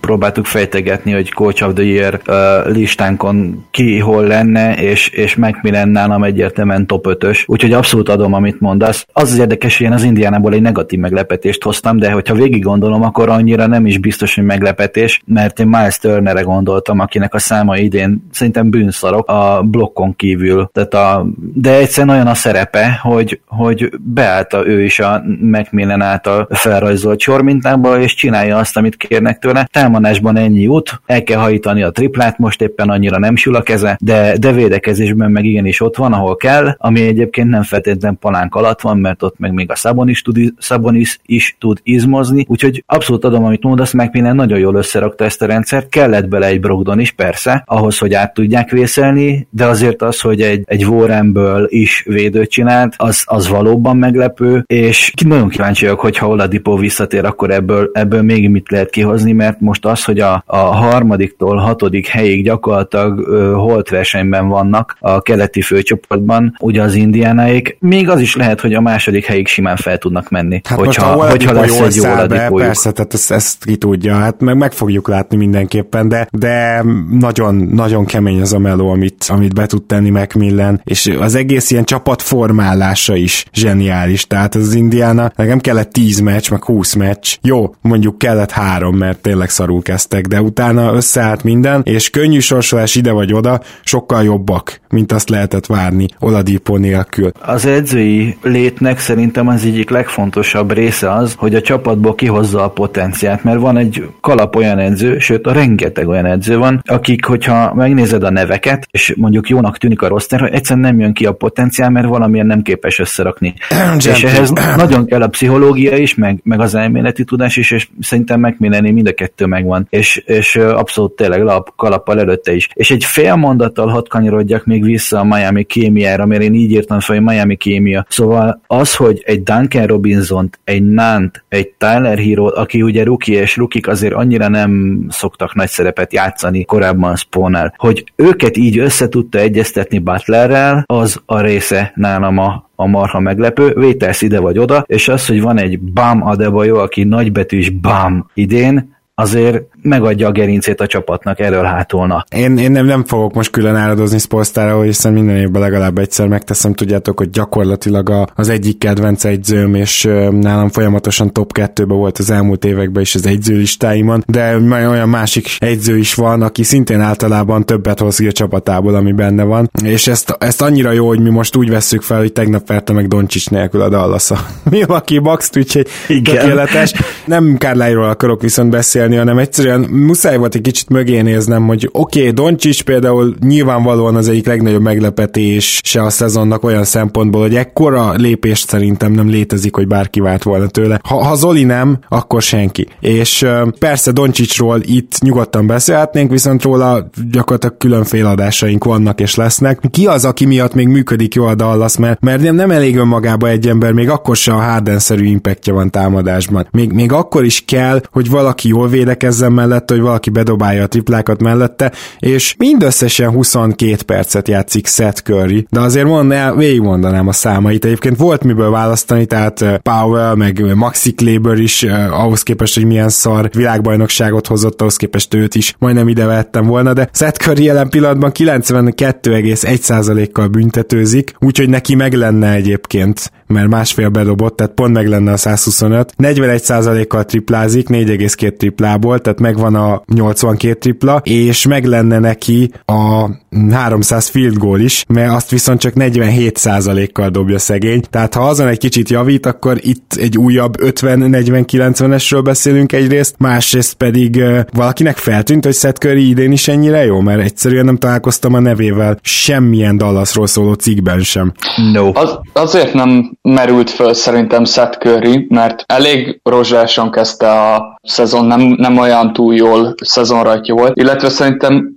próbáltuk fejtegetni, hogy Coach of the Year uh, listánkon ki hol lenne, és, és Macmillan nálam egyértelműen top 5-ös. Úgyhogy abszolút adom, amit mondasz. Az az érdekes, hogy én az Indiánából egy negatív meglepetést hoztam, de hogyha végig gondolom, akkor annyira nem is biztos, hogy meglepetés, mert én Miles Turnerre gondoltam, akinek a száma idén szerintem bűnszarok a blokkon kívül. Tehát a, de egyszerűen olyan a szerepe, hogy, hogy beállta ő is a Macmillan által felrajzolt sormintába, és csinálja azt, amit kérnek tőle. Támadásban ennyi út, el kell hajítani a triplát, most éppen annyira nem sül a keze, de, de védekezésben meg igenis ott van, ahol kell, ami egyébként nem feltétlenül palánk alatt van, mert ott meg még a Szabonis tud, Szabonis is tud izmozni, úgyhogy abszolút adom, amit mondasz, meg minden nagyon jól összerakta ezt a rendszert, kellett bele egy Brogdon is, persze, ahhoz, hogy át tudják vészelni, de azért az, hogy egy, egy Warrenből is védőt csinált, az, az valóban meglepő, és nagyon kíváncsi vagyok, hogy ha Oladipo visszatér, akkor ebből, ebből még mit lehet kihozni, mert most az, hogy a, a harmadiktól hatodik helyig gyakorlatilag ö, holt versenyben vannak a keleti főcsoportban, ugye az indiánáik, még az is lehet, hogy a második helyig simán fel tudnak menni, hát hogyha, hogyha lesz egy jó Oladipójuk. Persze, tehát ezt, ezt ki tudja, hát meg, meg fogjuk látni mindenképpen, de, de nagyon, nagyon kemény az a meló, amit, amit be tud tenni Macmillan, és az egész ilyen csapat formálása is zseniális, tehát az Indiana nekem kellett 10 meccs, meg 20 meccs, jó, mondjuk kellett három, mert tényleg szarul kezdtek, de utána összeállt minden, és könnyű sorsolás ide vagy oda, sokkal jobbak, mint azt lehetett várni Oladipo nélkül. Az edzői létnek szerintem az egyik legfontosabb része az, hogy a csapatból kihozza a potenciált, mert van egy kalap olyan edző, sőt a rengeteg olyan edző van, akik, hogyha megnézed a neveket, és mondjuk jónak tűnik a roster, hogy egyszerűen nem jön ki a potenciál, mert valamilyen nem képes összerakni. és ehhez nagyon kell a pszichológia is, meg, meg az elméleti tudás is, és szerintem megmillenni mind a kettő megvan. És, és abszolút tényleg lap, kalappal előtte is. És egy fél mondattal hadd kanyarodjak még vissza a Miami kémiára, mert én így írtam fel, hogy Miami kémia. Szóval az, hogy egy Duncan robinson egy Nant, egy Tyler Hero, aki ugye rookie, és rukik azért annyira nem szoktak nagy szerepet játszani korábban spawnál, hogy őket így össze tudta egyeztetni Butlerrel, az a része nálam a, a marha meglepő, vételsz ide vagy oda, és az, hogy van egy Bam Adebayo, aki nagybetűs Bam idén, azért megadja a gerincét a csapatnak erről hátulna. Én, én nem, nem fogok most külön áradozni Spolstára, hiszen minden évben legalább egyszer megteszem, tudjátok, hogy gyakorlatilag a, az egyik kedvenc egyzőm, és nálam folyamatosan top 2 volt az elmúlt években is az egyzőlistáimon, de olyan másik egyző is van, aki szintén általában többet hoz ki a csapatából, ami benne van, és ezt, ezt annyira jó, hogy mi most úgy vesszük fel, hogy tegnap verte meg Doncsics nélkül a dallas -a. Mi aki box úgyhogy tökéletes. Nem Kárlájról akarok viszont beszélni, hanem egyszerűen egyszerűen muszáj volt egy kicsit mögé néznem, hogy oké, okay, Doncsics például nyilvánvalóan az egyik legnagyobb meglepetés se a szezonnak olyan szempontból, hogy ekkora lépést szerintem nem létezik, hogy bárki várt volna tőle. Ha, ha Zoli nem, akkor senki. És persze Doncsicsról itt nyugodtan beszélhetnénk, viszont róla gyakorlatilag különféle adásaink vannak és lesznek. Ki az, aki miatt még működik jó a Dallas, mert, mert nem, nem elég önmagába egy ember, még akkor se a Harden-szerű impactja van támadásban. Még, még akkor is kell, hogy valaki jól védekezzen mellette, hogy valaki bedobálja a triplákat mellette, és mindösszesen 22 percet játszik Seth Curry, de azért mond, el, mondanám a számait. Egyébként volt miből választani, tehát Powell, meg Maxi Kleber is ahhoz képest, hogy milyen szar világbajnokságot hozott, ahhoz képest őt is majdnem ide vettem volna, de Seth Curry jelen pillanatban 92,1%-kal büntetőzik, úgyhogy neki meg lenne egyébként mert másfél bedobott, tehát pont meg lenne a 125. 41%-kal triplázik, 4,2 triplából, tehát megvan a 82 tripla, és meg lenne neki a 300 field goal is, mert azt viszont csak 47%-kal dobja szegény. Tehát ha azon egy kicsit javít, akkor itt egy újabb 50-40-90-esről beszélünk egyrészt, másrészt pedig uh, valakinek feltűnt, hogy Seth Curry idén is ennyire jó, mert egyszerűen nem találkoztam a nevével semmilyen Dallasról szóló cikkben sem. No. Az, azért nem merült föl szerintem Seth Curry, mert elég rozsásan kezdte a szezon, nem, nem olyan túl jól szezonrajtja volt, illetve szerintem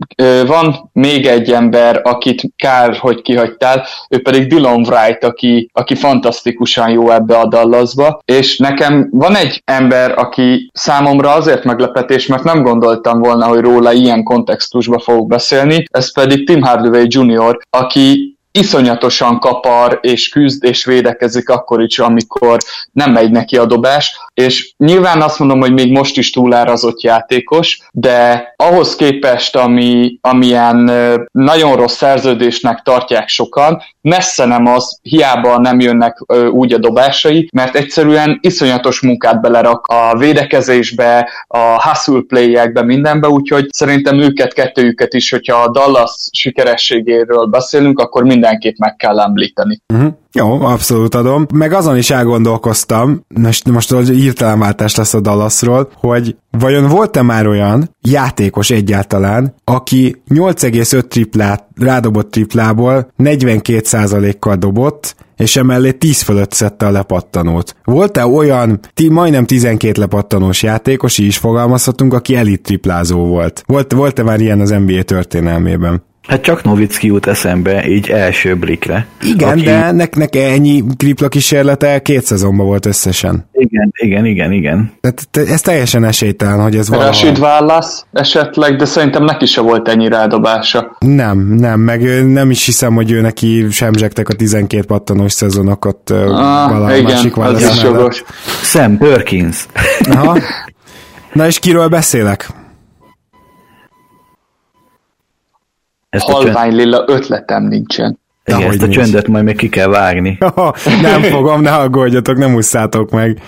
van még egy ember, akit kár, hogy kihagytál, ő pedig Dylan Wright, aki, aki fantasztikusan jó ebbe a Dallasba, és nekem van egy ember, aki számomra azért meglepetés, mert nem gondoltam volna, hogy róla ilyen kontextusba fogok beszélni, ez pedig Tim Hardaway Jr., aki iszonyatosan kapar, és küzd, és védekezik akkor is, amikor nem megy neki a dobás, és nyilván azt mondom, hogy még most is túlárazott játékos, de ahhoz képest, ami, amilyen nagyon rossz szerződésnek tartják sokan, messze nem az, hiába nem jönnek úgy a dobásai, mert egyszerűen iszonyatos munkát belerak a védekezésbe, a hustle play-ekbe, mindenbe, úgyhogy szerintem őket, kettőjüket is, hogyha a Dallas sikerességéről beszélünk, akkor mindenképp meg kell említeni. Uh-huh. Jó, abszolút adom. Meg azon is elgondolkoztam, most, most hirtelenváltás lesz a Dallasról, hogy vajon volt-e már olyan játékos egyáltalán, aki 8,5 triplát, rádobott triplából 42%-kal dobott, és emellé 10 fölött szedte a lepattanót. Volt-e olyan, ti, majdnem 12 lepattanós játékos, így is fogalmazhatunk, aki elit triplázó volt? Volt, volt-e már ilyen az NBA történelmében? Hát csak Novicki jut eszembe, így első blikre. Igen, aki... de nek, nek ennyi tripla kísérlete két szezonban volt összesen. Igen, igen, igen, igen. Tehát ez teljesen esélytelen, hogy ez valahol... Rashid válasz esetleg, de szerintem neki se volt ennyi rádobása. Nem, nem, meg nem is hiszem, hogy ő neki semzsegtek a 12 pattanós szezonokat ah, valahol igen, másik válasz az is jogos. Sam Perkins. Aha. Na és kiről beszélek? Ezt Halvány csönd... lila ötletem nincsen. Igen, ezt a nincs. csöndet majd még ki kell vágni. nem fogom, ne aggódjatok, nem ússzátok meg.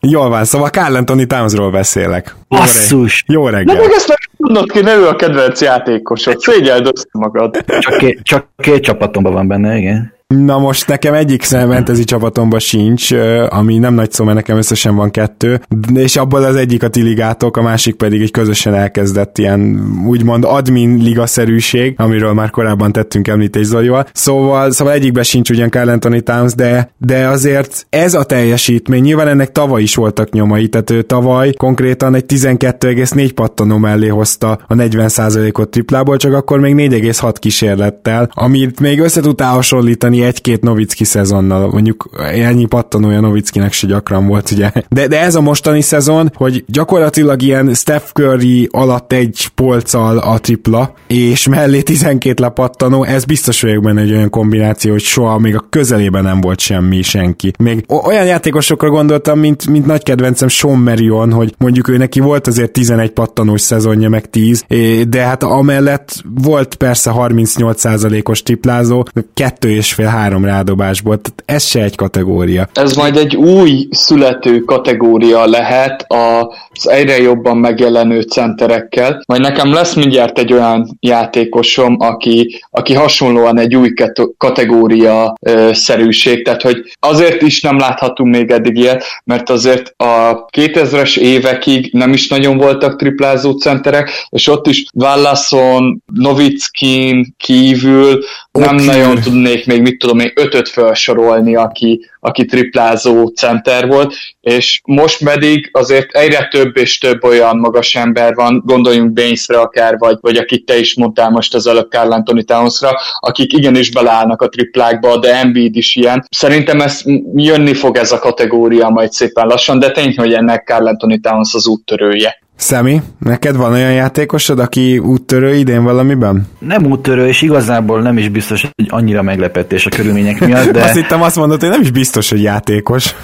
Jól van, szóval Carl Anthony Townsról beszélek. Basszus! Jó reggel! De meg ezt meg tudnod ki, ne ő a kedvenc játékosod. Szégyeld össze magad. Csak két, csak két csapatomban van benne, igen. Na most nekem egyik fantasy csapatomban sincs, ami nem nagy szó, mert nekem összesen van kettő, és abból az egyik a ti ligátok, a másik pedig egy közösen elkezdett ilyen úgymond admin ligaszerűség, amiről már korábban tettünk említést Zolival. Szóval, szóval egyikben sincs ugyan Carl Anthony Towns, de, de azért ez a teljesítmény, nyilván ennek tavaly is voltak nyomai, tehát ő tavaly konkrétan egy 12,4 pattanó mellé hozta a 40%-ot triplából, csak akkor még 4,6 kísérlettel, amit még össze hasonlítani venni egy-két Novicki szezonnal, mondjuk ennyi pattanója Novickinek se gyakran volt, ugye. De, de ez a mostani szezon, hogy gyakorlatilag ilyen Steph Curry alatt egy polccal a tripla, és mellé 12 lepattanó, ez biztos vagyok benne egy olyan kombináció, hogy soha még a közelében nem volt semmi, senki. Még olyan játékosokra gondoltam, mint, mint nagy kedvencem Sean Marion, hogy mondjuk ő neki volt azért 11 pattanós szezonja, meg 10, de hát amellett volt persze 38%-os triplázó, kettő és fél három rádobásból, tehát ez se egy kategória. Ez majd egy új születő kategória lehet az egyre jobban megjelenő centerekkel. Majd nekem lesz mindjárt egy olyan játékosom, aki, aki hasonlóan egy új kategória ö, szerűség, tehát hogy azért is nem láthatunk még eddig ilyet, mert azért a 2000-es évekig nem is nagyon voltak triplázó centerek, és ott is Wallason, Novickin kívül nem okay. nagyon tudnék még mit tudom én, ötöt felsorolni, aki, aki triplázó center volt, és most pedig azért egyre több és több olyan magas ember van, gondoljunk Bainesre akár, vagy, vagy akit te is mondtál most az előbb Carl Anthony Townsra, akik igenis beleállnak a triplákba, de Embiid is ilyen. Szerintem ez jönni fog ez a kategória majd szépen lassan, de tény, hogy ennek Carl Anthony Towns az úttörője. Szemi, neked van olyan játékosod, aki úttörő idén valamiben? Nem úttörő, és igazából nem is biztos, hogy annyira meglepetés a körülmények miatt, de... Azt hittem azt mondod, hogy nem is biztos, hogy játékos.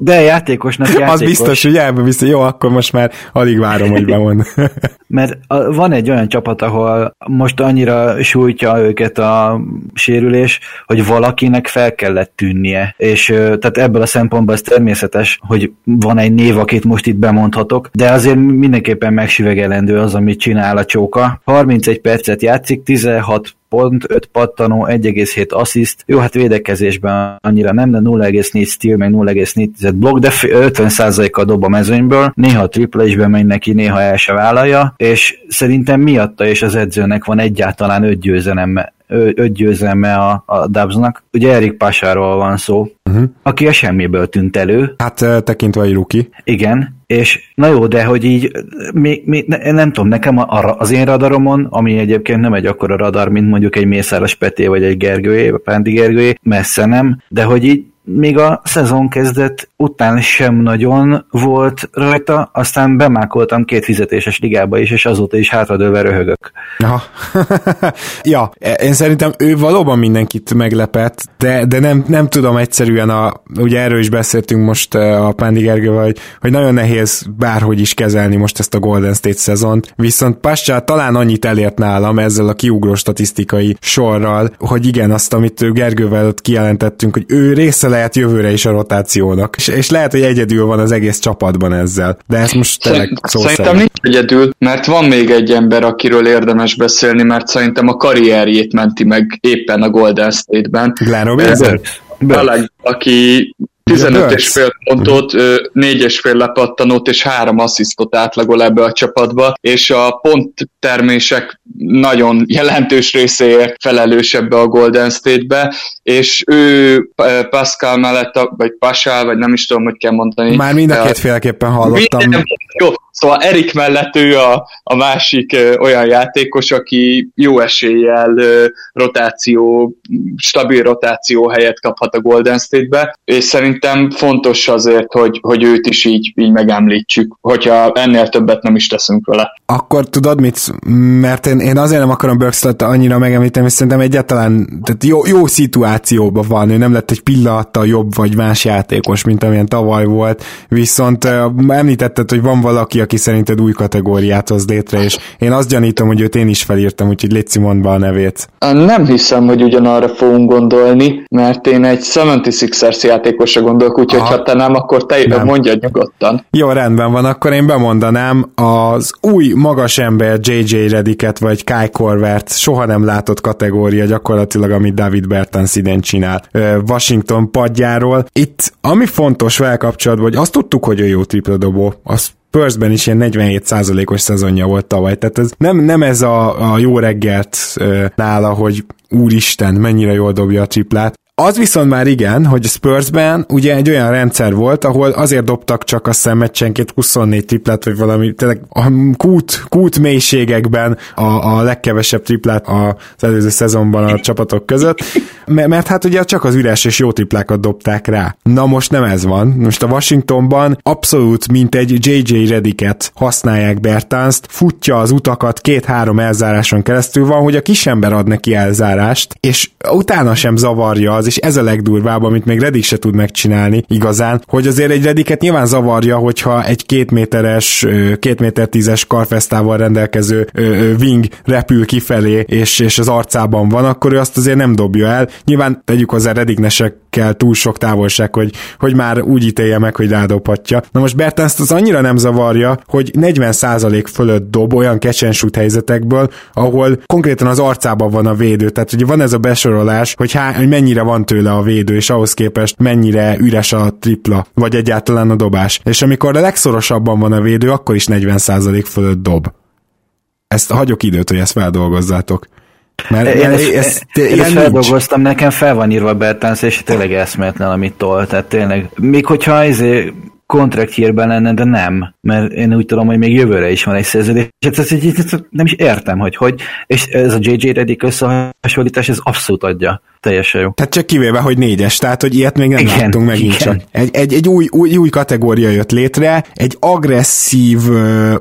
De játékosnak játékos. Az biztos, hogy biztos. Jó, akkor most már alig várom, hogy bemond. Mert van egy olyan csapat, ahol most annyira sújtja őket a sérülés, hogy valakinek fel kellett tűnnie. És tehát ebből a szempontból ez természetes, hogy van egy név, akit most itt bemondhatok, de azért mindenképpen megsüvegelendő az, amit csinál a csóka. 31 percet játszik, 16 pont, 5 pattanó, 1,7 assziszt. Jó, hát védekezésben annyira nem, de 0,4 steal, meg 0,4 blokk, de 50%-a dob a mezőnyből. Néha a tripla is bemegy neki, néha el se vállalja, és szerintem miatta és az edzőnek van egyáltalán 5 győzelem öt győzelme a, a Dubsnak. Ugye Erik Pasáról van szó, uh-huh. aki a semmiből tűnt elő. Hát tekintve egy ruki. Igen, és na jó, de hogy így, mi, mi, ne, nem tudom, nekem a, az én radaromon, ami egyébként nem egy akkora radar, mint mondjuk egy Mészáros Peté, vagy egy Gergőé, Pándi Gergőé, messze nem, de hogy így még a szezon kezdet után sem nagyon volt rajta, aztán bemákoltam két fizetéses ligába is, és azóta is hátradőve röhögök. Ja. ja, én szerintem ő valóban mindenkit meglepett, de, de nem, nem tudom egyszerűen, a, ugye erről is beszéltünk most a Pándi Gergővel, hogy, hogy nagyon nehéz bárhogy is kezelni most ezt a Golden State szezont, viszont Pascsá talán annyit elért nálam ezzel a kiugró statisztikai sorral, hogy igen, azt, amit Gergővel ott kijelentettünk, hogy ő része lehet jövőre is a rotációnak. És, és lehet, hogy egyedül van az egész csapatban ezzel. De ez most tényleg szó Szerintem szerint. nincs egyedül, mert van még egy ember, akiről érdemes beszélni, mert szerintem a karrierjét menti meg éppen a Golden State-ben. Glenn Robinson? aki 15 és fél pontot, 4 és fél lepattanót és 3 asszisztot átlagol ebbe a csapatba, és a pont termések nagyon jelentős részéért felelős ebbe a Golden State-be, és ő Pascal mellett, vagy Pascal, vagy nem is tudom, hogy kell mondani. Már mind a két féleképpen hallottam. Minden, jó, Szóval Erik mellett ő a, a másik olyan játékos, aki jó eséllyel rotáció, stabil rotáció helyet kaphat a Golden State-be, és szerintem fontos azért, hogy, hogy őt is így, így megemlítsük, hogyha ennél többet nem is teszünk vele. Akkor tudod mit? Mert én, én azért nem akarom Burkstot annyira megemlíteni, és szerintem egyáltalán tehát jó, jó szituációban van, ő nem lett egy pillanattal jobb vagy más játékos, mint amilyen tavaly volt, viszont említetted, hogy van valaki, aki szerinted új kategóriát hoz létre, és én azt gyanítom, hogy őt én is felírtam, úgyhogy légy mondd be a nevét. Nem hiszem, hogy ugyanarra fogunk gondolni, mert én egy 76ers játékosra gondolok, úgyhogy ha te nem, akkor te nem. mondjad nyugodtan. Jó, rendben van, akkor én bemondanám az új magas ember JJ Rediket, vagy Kai Corvert, soha nem látott kategória gyakorlatilag, amit David Bertans idén csinál Washington padjáról. Itt ami fontos vele kapcsolatban, hogy azt tudtuk, hogy ő jó tripla dobó, azt Spursben is ilyen 47%-os szezonja volt tavaly, tehát ez nem, nem ez a, a jó reggelt ö, nála, hogy úristen, mennyire jól dobja a triplát, az viszont már igen, hogy Spursben ugye egy olyan rendszer volt, ahol azért dobtak csak a szemmeccsenként 24 triplet, vagy valami, tényleg a kút, kút mélységekben a, a legkevesebb triplát az előző szezonban a csapatok között, mert, mert hát ugye csak az üres és jó triplákat dobták rá. Na most nem ez van. Most a Washingtonban abszolút mint egy JJ Rediket használják Bertánzt, futja az utakat két-három elzáráson keresztül van, hogy a kisember ad neki elzárást, és utána sem zavarja az és ez a legdurvább, amit még Redik se tud megcsinálni igazán, hogy azért egy Rediket nyilván zavarja, hogyha egy két méteres, két méter tízes karfesztával rendelkező wing repül kifelé, és, és az arcában van, akkor ő azt azért nem dobja el. Nyilván tegyük hozzá Rediknek se kell túl sok távolság, hogy, hogy már úgy ítélje meg, hogy rádobhatja. Na most Bertánzt az annyira nem zavarja, hogy 40% fölött dob olyan kecsensút helyzetekből, ahol konkrétan az arcában van a védő. Tehát ugye van ez a besorolás, hogy, há, hogy mennyire van tőle a védő, és ahhoz képest mennyire üres a tripla, vagy egyáltalán a dobás. És amikor a legszorosabban van a védő, akkor is 40% fölött dob. Ezt hagyok időt, hogy ezt feldolgozzátok. Mert én, ezt, ezt, én ezt feldolgoztam, nekem fel van írva Bertánsz, és tényleg eszméletlen, amit tol. Tehát tényleg, még hogyha ezért kontrakt hírben lenne, de nem, mert én úgy tudom, hogy még jövőre is van egy szerződés. Hát ezt, ezt, nem is értem, hogy hogy, és ez a JJ Redick összehasonlítás, ez abszolút adja teljesen jó. Tehát csak kivéve, hogy négyes, tehát hogy ilyet még nem igen, láttunk megint igen. csak. Egy, egy, egy új, új, új kategória jött létre, egy agresszív,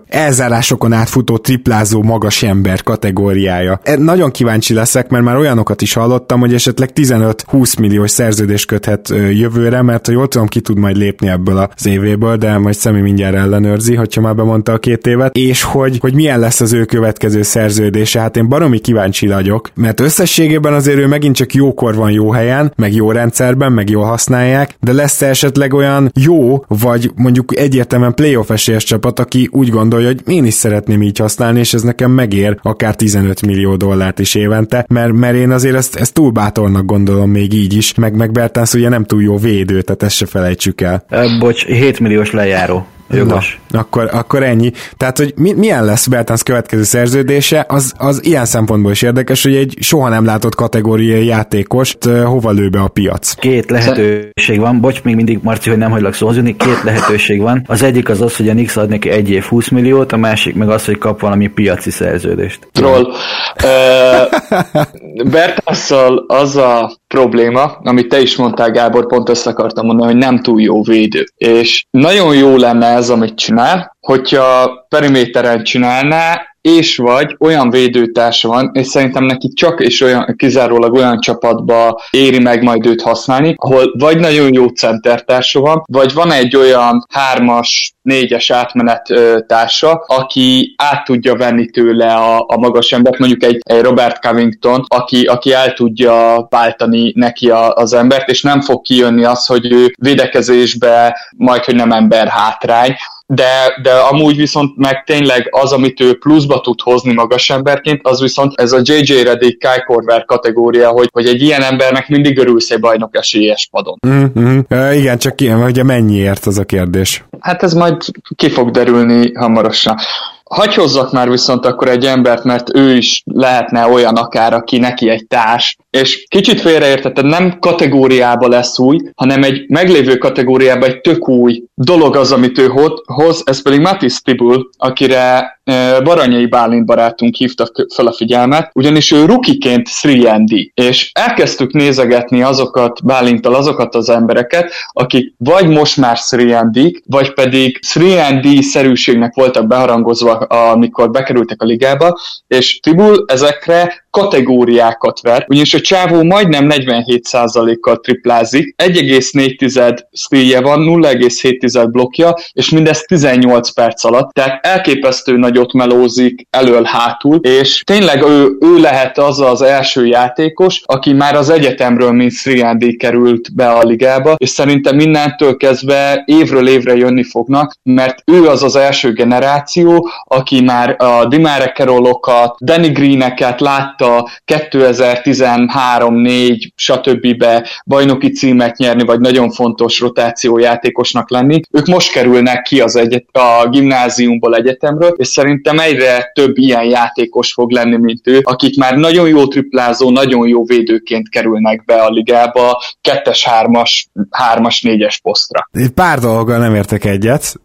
elzárásokon átfutó triplázó magas ember kategóriája. E, nagyon kíváncsi leszek, mert már olyanokat is hallottam, hogy esetleg 15-20 milliós szerződés köthet jövőre, mert ha jól tudom, ki tud majd lépni ebből az évéből, de majd Szemi mindjárt ellenőrzi, hogyha már bemondta a két évet, és hogy, hogy milyen lesz az ő következő szerződése. Hát én baromi kíváncsi vagyok, mert összességében azért ő megint csak jó jókor van jó helyen, meg jó rendszerben, meg jól használják, de lesz esetleg olyan jó, vagy mondjuk egyértelműen playoff esélyes csapat, aki úgy gondolja, hogy én is szeretném így használni, és ez nekem megér akár 15 millió dollárt is évente, mert, mert én azért ezt, ezt túl bátornak gondolom még így is, meg, meg Bertánsz ugye nem túl jó védő, tehát ezt se felejtsük el. bocs, 7 milliós lejáró. Jogos. Na, akkor, akkor ennyi. Tehát, hogy mi, milyen lesz Bertans következő szerződése, az, az ilyen szempontból is érdekes, hogy egy soha nem látott kategóriai játékost hova lő be a piac. Két lehetőség van, bocs, még mindig Marci, hogy nem hagylak szóhoz jönni, két lehetőség van. Az egyik az az, hogy a Nix ad neki egy év 20 milliót, a másik meg az, hogy kap valami piaci szerződést. Troll. uh, az a probléma, amit te is mondtál, Gábor, pont ezt akartam mondani, hogy nem túl jó védő. És nagyon jó lenne ez, amit csinál, hogyha periméteren csinálná, és vagy olyan védőtársa van, és szerintem neki csak és olyan, kizárólag olyan csapatba éri meg majd őt használni, ahol vagy nagyon jó centertársa van, vagy van egy olyan hármas, négyes átmenet társa, aki át tudja venni tőle a, a magas embert, mondjuk egy, egy Robert Covington, aki, aki el tudja váltani neki a, az embert, és nem fog kijönni az, hogy ő védekezésbe majd, hogy nem ember hátrány, de, de amúgy viszont meg tényleg az, amit ő pluszba tud hozni magas emberként, az viszont ez a JJ Redick Kai Korver kategória, hogy, hogy egy ilyen embernek mindig örülsz egy bajnok esélyes padon. Mm-hmm. Uh, igen, csak ilyen, ugye mennyiért az a kérdés? Hát ez majd ki fog derülni hamarosan. Hagy hozzak már viszont akkor egy embert, mert ő is lehetne olyan akár, aki neki egy társ, és kicsit félreértetted, nem kategóriába lesz új, hanem egy meglévő kategóriába egy tök új dolog az, amit ő hoz, ez pedig Matis Tibul, akire Baranyai Bálint barátunk hívta fel a figyelmet, ugyanis ő rukiként 3D, és elkezdtük nézegetni azokat, Bálintal azokat az embereket, akik vagy most már 3D, vagy pedig 3D-szerűségnek voltak beharangozva, amikor bekerültek a ligába, és Tibul ezekre kategóriákat ver, ugyanis a csávó majdnem 47%-kal triplázik, 1,4 stealje van, 0,7 blokkja, és mindez 18 perc alatt, tehát elképesztő nagyot melózik elől-hátul, és tényleg ő, ő lehet az az első játékos, aki már az egyetemről, mint 3 került be a ligába, és szerintem mindentől kezdve évről évre jönni fognak, mert ő az az első generáció, aki már a Dimare Carollokat, Danny Greeneket látta 2013-4 stb. bajnoki címet nyerni, vagy nagyon fontos rotációjátékosnak lenni. Ők most kerülnek ki az egyet, a gimnáziumból egyetemről, és szerintem egyre több ilyen játékos fog lenni, mint ő, akik már nagyon jó triplázó, nagyon jó védőként kerülnek be a ligába, kettes, hármas, hármas, négyes posztra. Pár dologgal nem értek egyet,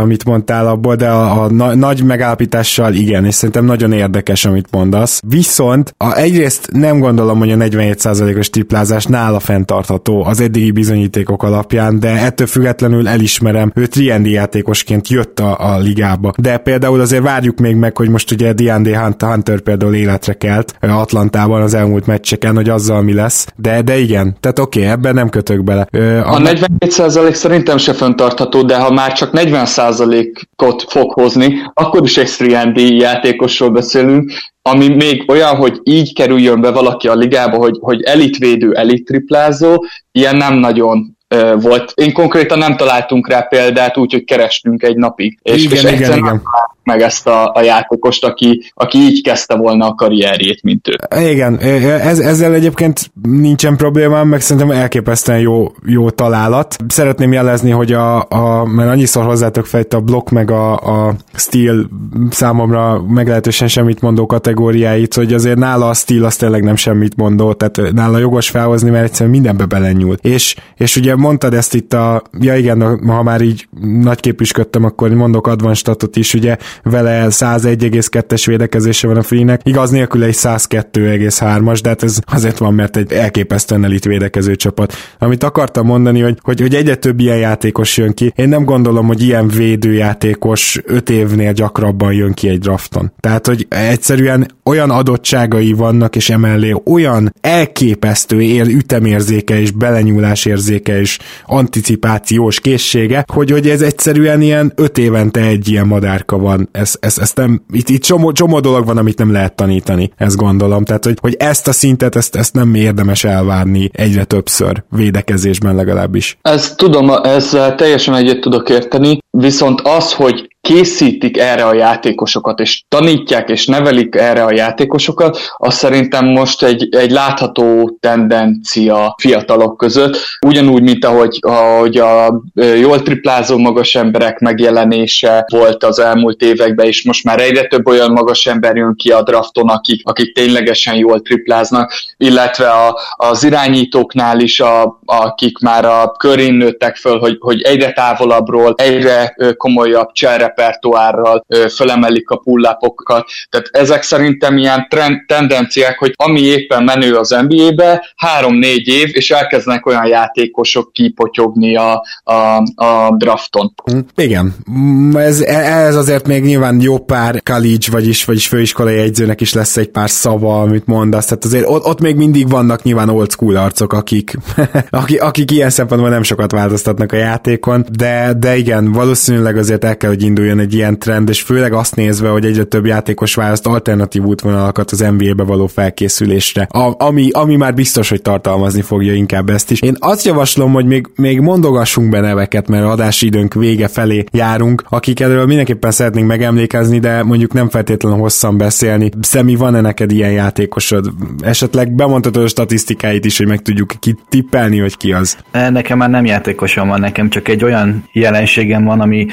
amit mondtál abból, de a, a nagy megállapítással igen, és szerintem nagyon érdekes, amit mondasz. Viszont a, egyrészt nem gondolom, hogy a 47%-os triplázás nála fenntartható az eddigi bizonyítékok alapján, de ettől függetlenül elismerem, ő triendi játékosként jött a, a ligába. De például azért várjuk még meg, hogy most ugye D&D Hunter például életre kelt Atlantában az elmúlt meccseken, hogy azzal mi lesz. De, de igen, tehát oké, okay, ebben nem kötök bele. A, a 47% szerintem se fenntartható, de ha már csak 40%-ot fog hozni, akkor is egy 3 játékosról beszélünk, ami még olyan, hogy így kerüljön be valaki a ligába, hogy, hogy elitvédő, elittriplázó, ilyen nem nagyon volt. Én konkrétan nem találtunk rá példát, úgyhogy kerestünk egy napig. És, igen, és igen, igen meg ezt a, a játékost, aki, aki így kezdte volna a karrierjét, mint ő. Igen, ez, ezzel egyébként nincsen problémám, meg szerintem elképesztően jó, jó találat. Szeretném jelezni, hogy a, a mert annyiszor hozzátok fejt a block meg a, a steel számomra meglehetősen semmit mondó kategóriáit, hogy azért nála a steel az tényleg nem semmit mondó, tehát nála jogos felhozni, mert egyszerűen mindenbe belenyúlt. És, és ugye mondtad ezt itt a, ja igen, ha már így nagyképüsködtem, akkor mondok advanstatot is, ugye vele 101,2-es védekezése van a Free-nek, igaz nélkül egy 102,3-as, de hát ez azért van, mert egy elképesztően elit védekező csapat. Amit akartam mondani, hogy, hogy, hogy egyre több ilyen játékos jön ki, én nem gondolom, hogy ilyen védőjátékos 5 évnél gyakrabban jön ki egy drafton. Tehát, hogy egyszerűen olyan adottságai vannak, és emellé olyan elképesztő ér, ütemérzéke és belenyúlás érzéke és anticipációs készsége, hogy, hogy ez egyszerűen ilyen öt évente egy ilyen madárka van ez, ez, ez nem, itt, itt csomó, csomó dolog van, amit nem lehet tanítani, ezt gondolom. Tehát, hogy, hogy ezt a szintet, ezt, ezt nem érdemes elvárni egyre többször, védekezésben legalábbis. Ez tudom, ezzel teljesen egyet tudok érteni, viszont az, hogy készítik erre a játékosokat, és tanítják és nevelik erre a játékosokat, az szerintem most egy, egy látható tendencia fiatalok között. Ugyanúgy, mint ahogy, ahogy a jól triplázó magas emberek megjelenése volt az elmúlt években, és most már egyre több olyan magas ember jön ki a drafton, akik, akik ténylegesen jól tripláznak, illetve a, az irányítóknál is, a, akik már a körén nőttek föl, hogy, hogy egyre távolabbról, egyre komolyabb cserre repertoárral fölemelik a pullápokat. Tehát ezek szerintem ilyen trend, tendenciák, hogy ami éppen menő az NBA-be, három-négy év, és elkezdenek olyan játékosok kipotyogni a, a, a drafton. Hm, igen, mm, ez, ez azért még nyilván jó pár college, vagyis, vagyis főiskolai egyzőnek is lesz egy pár szava, amit mondasz, tehát azért ott, ott még mindig vannak nyilván old school arcok, akik, akik, akik ilyen szempontból nem sokat változtatnak a játékon, de, de igen, valószínűleg azért el kell, hogy induljon jön egy ilyen trend, és főleg azt nézve, hogy egyre több játékos választ alternatív útvonalakat az NBA-be való felkészülésre, a, ami, ami már biztos, hogy tartalmazni fogja inkább ezt is. Én azt javaslom, hogy még, még mondogassunk be neveket, mert adási időnk vége felé járunk, akik erről mindenképpen szeretnénk megemlékezni, de mondjuk nem feltétlenül hosszan beszélni. Szemi, van-e neked ilyen játékosod? Esetleg bemondhatod a statisztikáit is, hogy meg tudjuk ki tippelni, hogy ki az. Nekem már nem játékosom van, nekem csak egy olyan jelenségem van, ami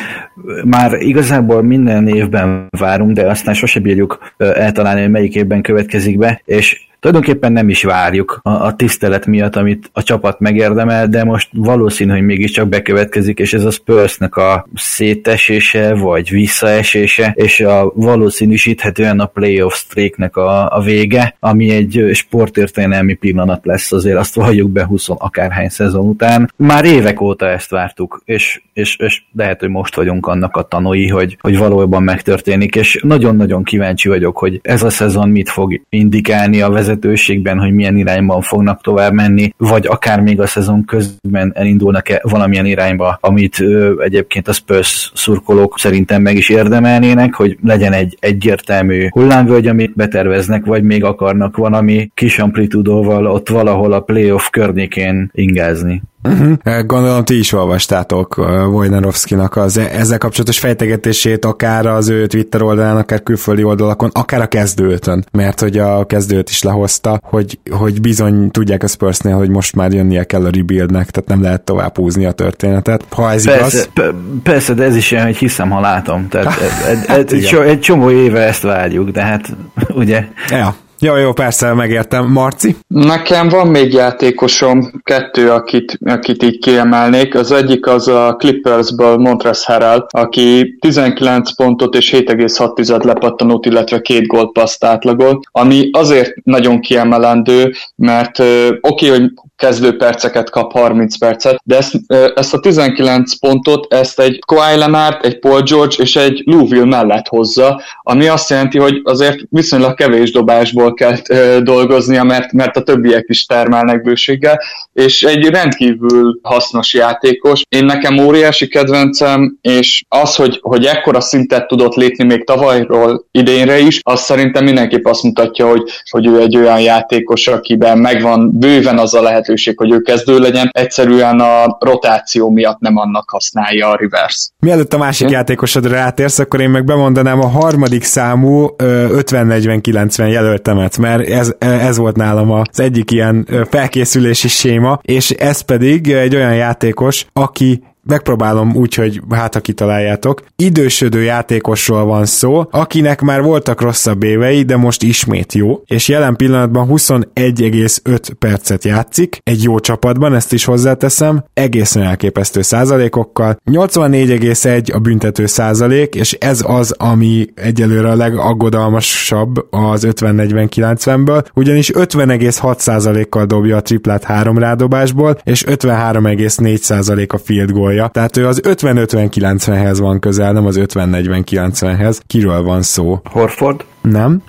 már igazából minden évben várunk, de aztán sose bírjuk eltalálni, hogy melyik évben következik be, és tulajdonképpen nem is várjuk a, a tisztelet miatt, amit a csapat megérdemel, de most valószínű, hogy mégiscsak bekövetkezik, és ez a Spursnek a szétesése, vagy visszaesése, és a valószínűsíthetően a playoff streaknek a, a vége, ami egy sportértelmi pillanat lesz, azért azt valljuk be 20 akárhány szezon után. Már évek óta ezt vártuk, és, és, és lehet, hogy most vagyunk annak a tanúi, hogy, hogy valójában megtörténik, és nagyon-nagyon kíváncsi vagyok, hogy ez a szezon mit fog indikálni a vezetőségben, hogy milyen irányban fognak tovább menni, vagy akár még a szezon közben elindulnak-e valamilyen irányba, amit ö, egyébként a Spurs szurkolók szerintem meg is érdemelnének, hogy legyen egy egyértelmű hullámvölgy, amit beterveznek, vagy még akarnak valami kis amplitudóval ott valahol a playoff környékén ingázni. Uh-huh. Gondolom ti is olvastátok Wojnarowski-nak az e- ezzel kapcsolatos fejtegetését, akár az ő Twitter oldalán, akár külföldi oldalakon, akár a kezdőtön, mert hogy a kezdőt is lehozta, hogy, hogy bizony tudják a Spursnél, hogy most már jönnie kell a rebuildnek, tehát nem lehet tovább húzni a történetet. Ha ez persze, igaz. P- persze, de ez is olyan, hogy hiszem, ha látom. Tehát egy, egy, egy, egy csomó éve ezt várjuk, de hát ugye... Ja, jó, jó, persze, megértem. Marci? Nekem van még játékosom, kettő, akit, akit így kiemelnék. Az egyik az a Clippersből Montrezl Harrell, aki 19 pontot és 7,6 lepattanót, illetve két gólpaszt átlagol, ami azért nagyon kiemelendő, mert oké, okay, hogy kezdő perceket kap 30 percet, de ezt, ezt a 19 pontot, ezt egy Kawhi Leonard, egy Paul George és egy Louisville mellett hozza, ami azt jelenti, hogy azért viszonylag kevés dobásból kell dolgoznia, mert, mert a többiek is termelnek bőséggel, és egy rendkívül hasznos játékos. Én nekem óriási kedvencem, és az, hogy, hogy ekkora szintet tudott lépni még tavalyról idénre is, az szerintem mindenképp azt mutatja, hogy, hogy ő egy olyan játékos, akiben megvan bőven az a lehetőség, hogy ő kezdő legyen, egyszerűen a rotáció miatt nem annak használja a reverse. Mielőtt a másik hm? játékosodra rátérsz, akkor én meg bemondanám a harmadik számú 50-40-90 jelöltemet, mert ez, ez volt nálam az egyik ilyen felkészülési séma, és ez pedig egy olyan játékos, aki megpróbálom úgy, hogy hát ha kitaláljátok. Idősödő játékosról van szó, akinek már voltak rosszabb évei, de most ismét jó, és jelen pillanatban 21,5 percet játszik, egy jó csapatban, ezt is hozzáteszem, egészen elképesztő százalékokkal. 84,1 a büntető százalék, és ez az, ami egyelőre a legaggodalmasabb az 50-40-90-ből, ugyanis 50,6 százalékkal dobja a triplát három rádobásból, és 53,4 százalék a field goal sorolja, tehát ő az 50-50-90-hez van közel, nem az 50-40-90-hez. Kiről van szó? Horford? Nem.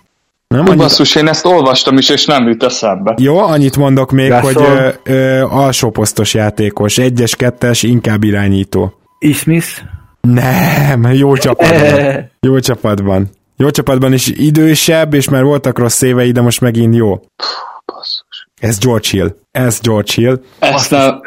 Nem, annyit... Basszus, én ezt olvastam is, és nem jut eszembe. Jó, annyit mondok még, Gasol. hogy ö, ö, alsóposztos játékos, egyes, kettes, inkább irányító. Ismith? Nem, jó csapatban. jó csapatban. Jó csapatban is idősebb, és már voltak rossz évei, de most megint jó. Basszus. Ez George Hill. Ez George Hill. Ezt a...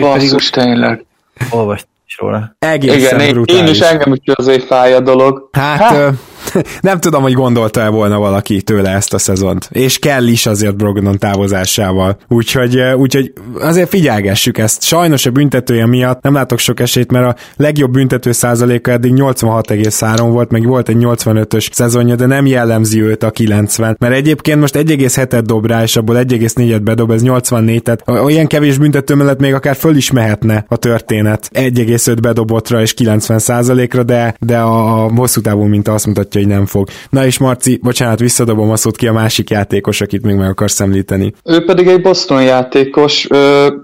Basszus, tényleg olvastam is róla. Egészen Igen, brutális. én is engem is azért fáj a dolog. Hát, hát. nem tudom, hogy gondolta-e volna valaki tőle ezt a szezont. És kell is azért Brogdon távozásával. Úgyhogy, úgyhogy azért figyelgessük ezt. Sajnos a büntetője miatt nem látok sok esélyt, mert a legjobb büntető százaléka eddig 86,3 volt, meg volt egy 85-ös szezonja, de nem jellemzi őt a 90. Mert egyébként most 1,7-et dob rá, és abból 1,4-et bedob, ez 84, tehát olyan kevés büntető mellett még akár föl is mehetne a történet. 1,5 bedobottra és 90 százalékra, de, de a hosszú távú minta azt mutatja, hogy nem fog. Na és Marci, bocsánat, visszadobom a szót ki a másik játékos, akit még meg akarsz említeni. Ő pedig egy Boston játékos,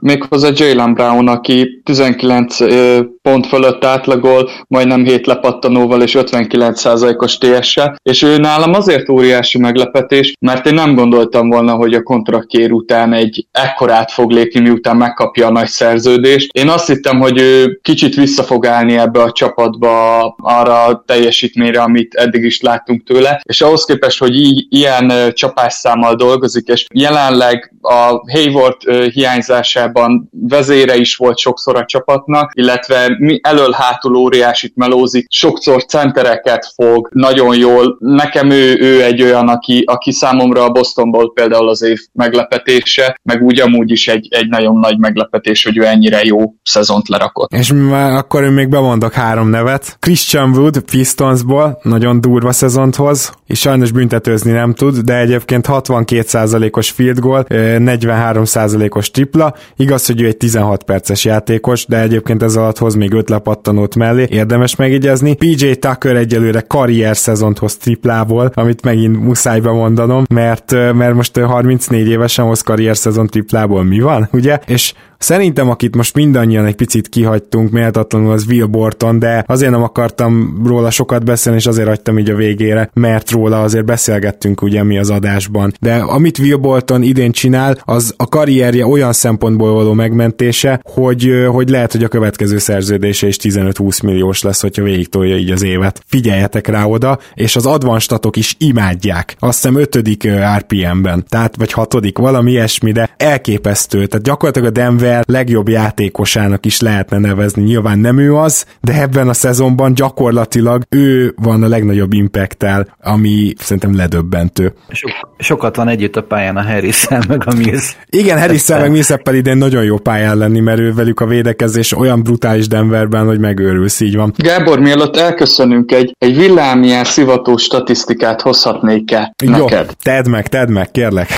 méghozzá Jalen Brown, aki 19 ö, pont fölött átlagol, majdnem 7 lepattanóval és 59%-os ts és ő nálam azért óriási meglepetés, mert én nem gondoltam volna, hogy a kontraktjér után egy ekkorát fog lépni, miután megkapja a nagy szerződést. Én azt hittem, hogy ő kicsit vissza fog állni ebbe a csapatba arra a teljesítményre, amit eddig is láttunk tőle, és ahhoz képest, hogy így, ilyen csapásszámmal dolgozik, és jelenleg a Hayward hiányzásában vezére is volt sokszor a csapatnak, illetve mi elől-hátul óriásit melózik, sokszor centereket fog, nagyon jól. Nekem ő, ő egy olyan, aki, aki számomra a Bostonból például az év meglepetése, meg úgy amúgy is egy, egy nagyon nagy meglepetés, hogy ő ennyire jó szezont lerakott. És már akkor én még bemondok három nevet. Christian Wood Pistonsból nagyon durva szezont hoz, és sajnos büntetőzni nem tud, de egyébként 62%-os field goal, 43%-os tripla. Igaz, hogy ő egy 16 perces játékos, de egyébként ez alatt hoz még öt lepattanót mellé, érdemes megjegyezni. PJ Tucker egyelőre karrier szezont hoz triplából, amit megint muszáj bemondanom, mert, mert most 34 évesen hoz karrier szezon triplából mi van, ugye? És Szerintem, akit most mindannyian egy picit kihagytunk méltatlanul, az Will Borton, de azért nem akartam róla sokat beszélni, és azért hagytam így a végére, mert róla azért beszélgettünk ugye mi az adásban. De amit Will Borton idén csinál, az a karrierje olyan szempontból való megmentése, hogy, hogy lehet, hogy a következő szerződése is 15-20 milliós lesz, hogyha végig tolja így az évet. Figyeljetek rá oda, és az advanstatok is imádják. Azt hiszem ötödik RPM-ben, tehát vagy hatodik, valami ilyesmi, de elképesztő. Tehát gyakorlatilag a Denver Denver legjobb játékosának is lehetne nevezni. Nyilván nem ő az, de ebben a szezonban gyakorlatilag ő van a legnagyobb impacttel, ami szerintem ledöbbentő. So, sokat van együtt a pályán a harris meg a Mills. Igen, harris meg Millsap idén nagyon jó pályán lenni, mert ő velük a védekezés olyan brutális Denverben, hogy megőrülsz, így van. Gábor, mielőtt elköszönünk, egy, egy villámilyen szivató statisztikát hozhatnék-e neked? Jó, tedd meg, tedd meg, kérlek.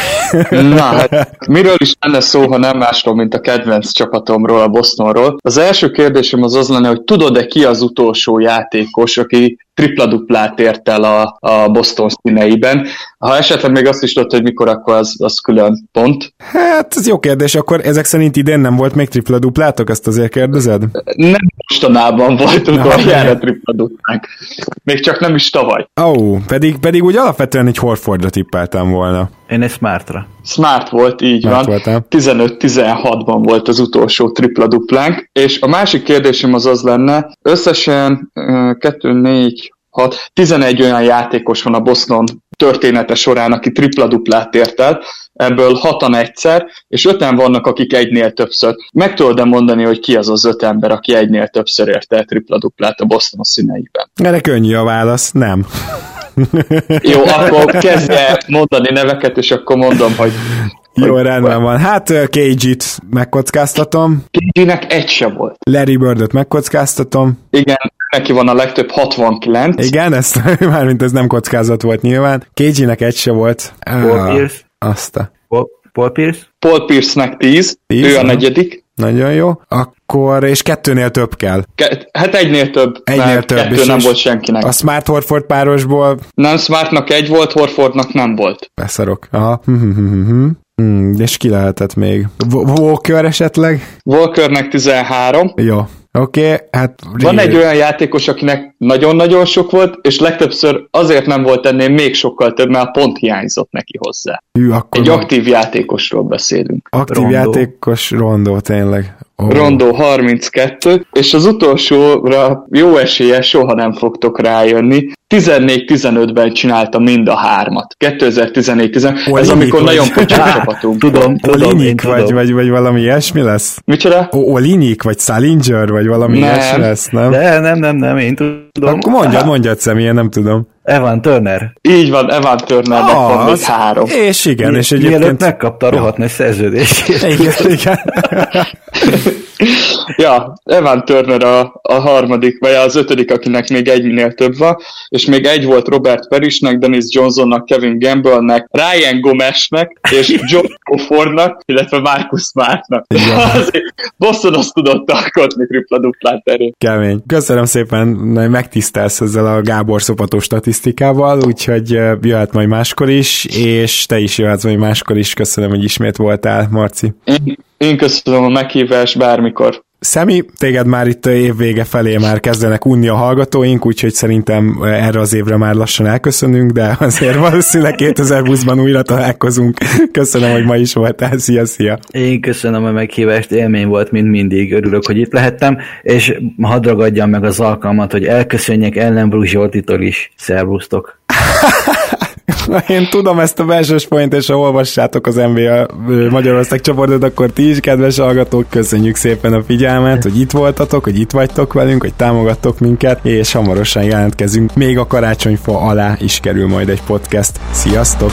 Na, hát miről is lenne szó, ha nem másról, mint a kedvenc csapatomról, a Bostonról. Az első kérdésem az az lenne, hogy tudod-e ki az utolsó játékos, aki tripla-duplát ért el a, a Boston színeiben. Ha esetleg még azt is tudod, hogy mikor, akkor az, az külön pont. Hát, ez jó kérdés, akkor ezek szerint idén nem volt még tripla-duplátok, ezt azért kérdezed? Nem mostanában volt utoljára tripla-duplánk. Még csak nem is tavaly. Ó, oh, pedig, pedig úgy alapvetően egy Horfordra tippeltem volna. Én egy Smartra. Smart volt, így Smart van. 15-16-ban volt az utolsó tripla-duplánk. És a másik kérdésem az az lenne, összesen 2, 4, 6, 11 olyan játékos van a Boston története során, aki tripla-duplát ért el, ebből hatan egyszer, és öten vannak, akik egynél többször. Meg tudod-e mondani, hogy ki az az öt ember, aki egynél többször ért el tripla-duplát a Boston színeiben? Erre könnyű a válasz, nem. Jó, akkor kezdje mondani neveket, és akkor mondom, hogy jó, rendben van. Hát KG-t megkockáztatom. KG-nek egy se volt. Larry Bird-öt megkockáztatom. Igen, neki van a legtöbb 69. Igen, ezt mármint ez nem kockázat volt nyilván. KG-nek egy se volt. Paul Pierce. Azt a... Paul, Paul Pierce? Paul Pierce-nek 10, 10 ő a negyedik. Nagyon jó. Akkor, és kettőnél több kell. Ke- hát egynél több. Egynél több. Kettő és nem volt senkinek. A Smart Horford párosból... Nem, Smartnak egy volt, Horfordnak nem volt. Beszarok. Aha. Hmm, és ki lehetett még? Walker esetleg? Walkernek 13. Jó. Oké, okay, hát... Van egy olyan játékos, akinek nagyon-nagyon sok volt, és legtöbbször azért nem volt ennél még sokkal több, mert pont hiányzott neki hozzá. Hű, akkor egy aktív játékosról beszélünk. Aktív Rondó. játékos Rondó, tényleg. Oh. Rondó 32, és az utolsóra jó esélye soha nem fogtok rájönni. 14-15-ben csinálta mind a hármat. 2014-15. Ez amikor vagy. nagyon kocsi csapatunk. Tudom, tudom. Olinik, vagy, vagy, vagy valami ilyesmi lesz? Micsoda? O- Olinik, vagy Salinger, vagy valami nem. ilyesmi lesz, nem? De nem, nem, nem, én tudom. Akkor mondjad, mondjad személyen, nem tudom. Evan Turner. Így van, Evan Turnernek ah, van még három. És igen, Mi, és egyébként... Mielőtt megkapta a rohadt nagy szerződését. Igen, igen. ja, Evan Turner a, a harmadik, vagy az ötödik, akinek még egy minél több van, és még egy volt Robert Perisnek, Dennis Johnsonnak, Kevin Gamble-nek, Ryan Gomesnek, és John Crawfordnak, illetve Marcus Smartnak. Boston azt tudott alkotni tripla-duplát terén. Kemény. Köszönöm szépen, megtisztelsz ezzel a Gábor szopató statisztikával, úgyhogy jöhet majd máskor is, és te is jöhetsz majd máskor is. Köszönöm, hogy ismét voltál, Marci. Én, köszönöm a meghívást bármikor. Szemi, téged már itt évvége felé már kezdenek unni a hallgatóink, úgyhogy szerintem erre az évre már lassan elköszönünk, de azért valószínűleg 2020-ban újra találkozunk. Köszönöm, hogy ma is voltál. Szia, szia! Én köszönöm a meghívást, élmény volt, mint mindig. Örülök, hogy itt lehettem, és hadd ragadjam meg az alkalmat, hogy elköszönjek Ellenbrug Zsoltitól is. Szervusztok! Én tudom ezt a belsős point, és ha olvassátok az NBA Magyarország csoportot, akkor ti is, kedves hallgatók, köszönjük szépen a figyelmet, hogy itt voltatok, hogy itt vagytok velünk, hogy támogattok minket, és hamarosan jelentkezünk. Még a karácsonyfa alá is kerül majd egy podcast. Sziasztok!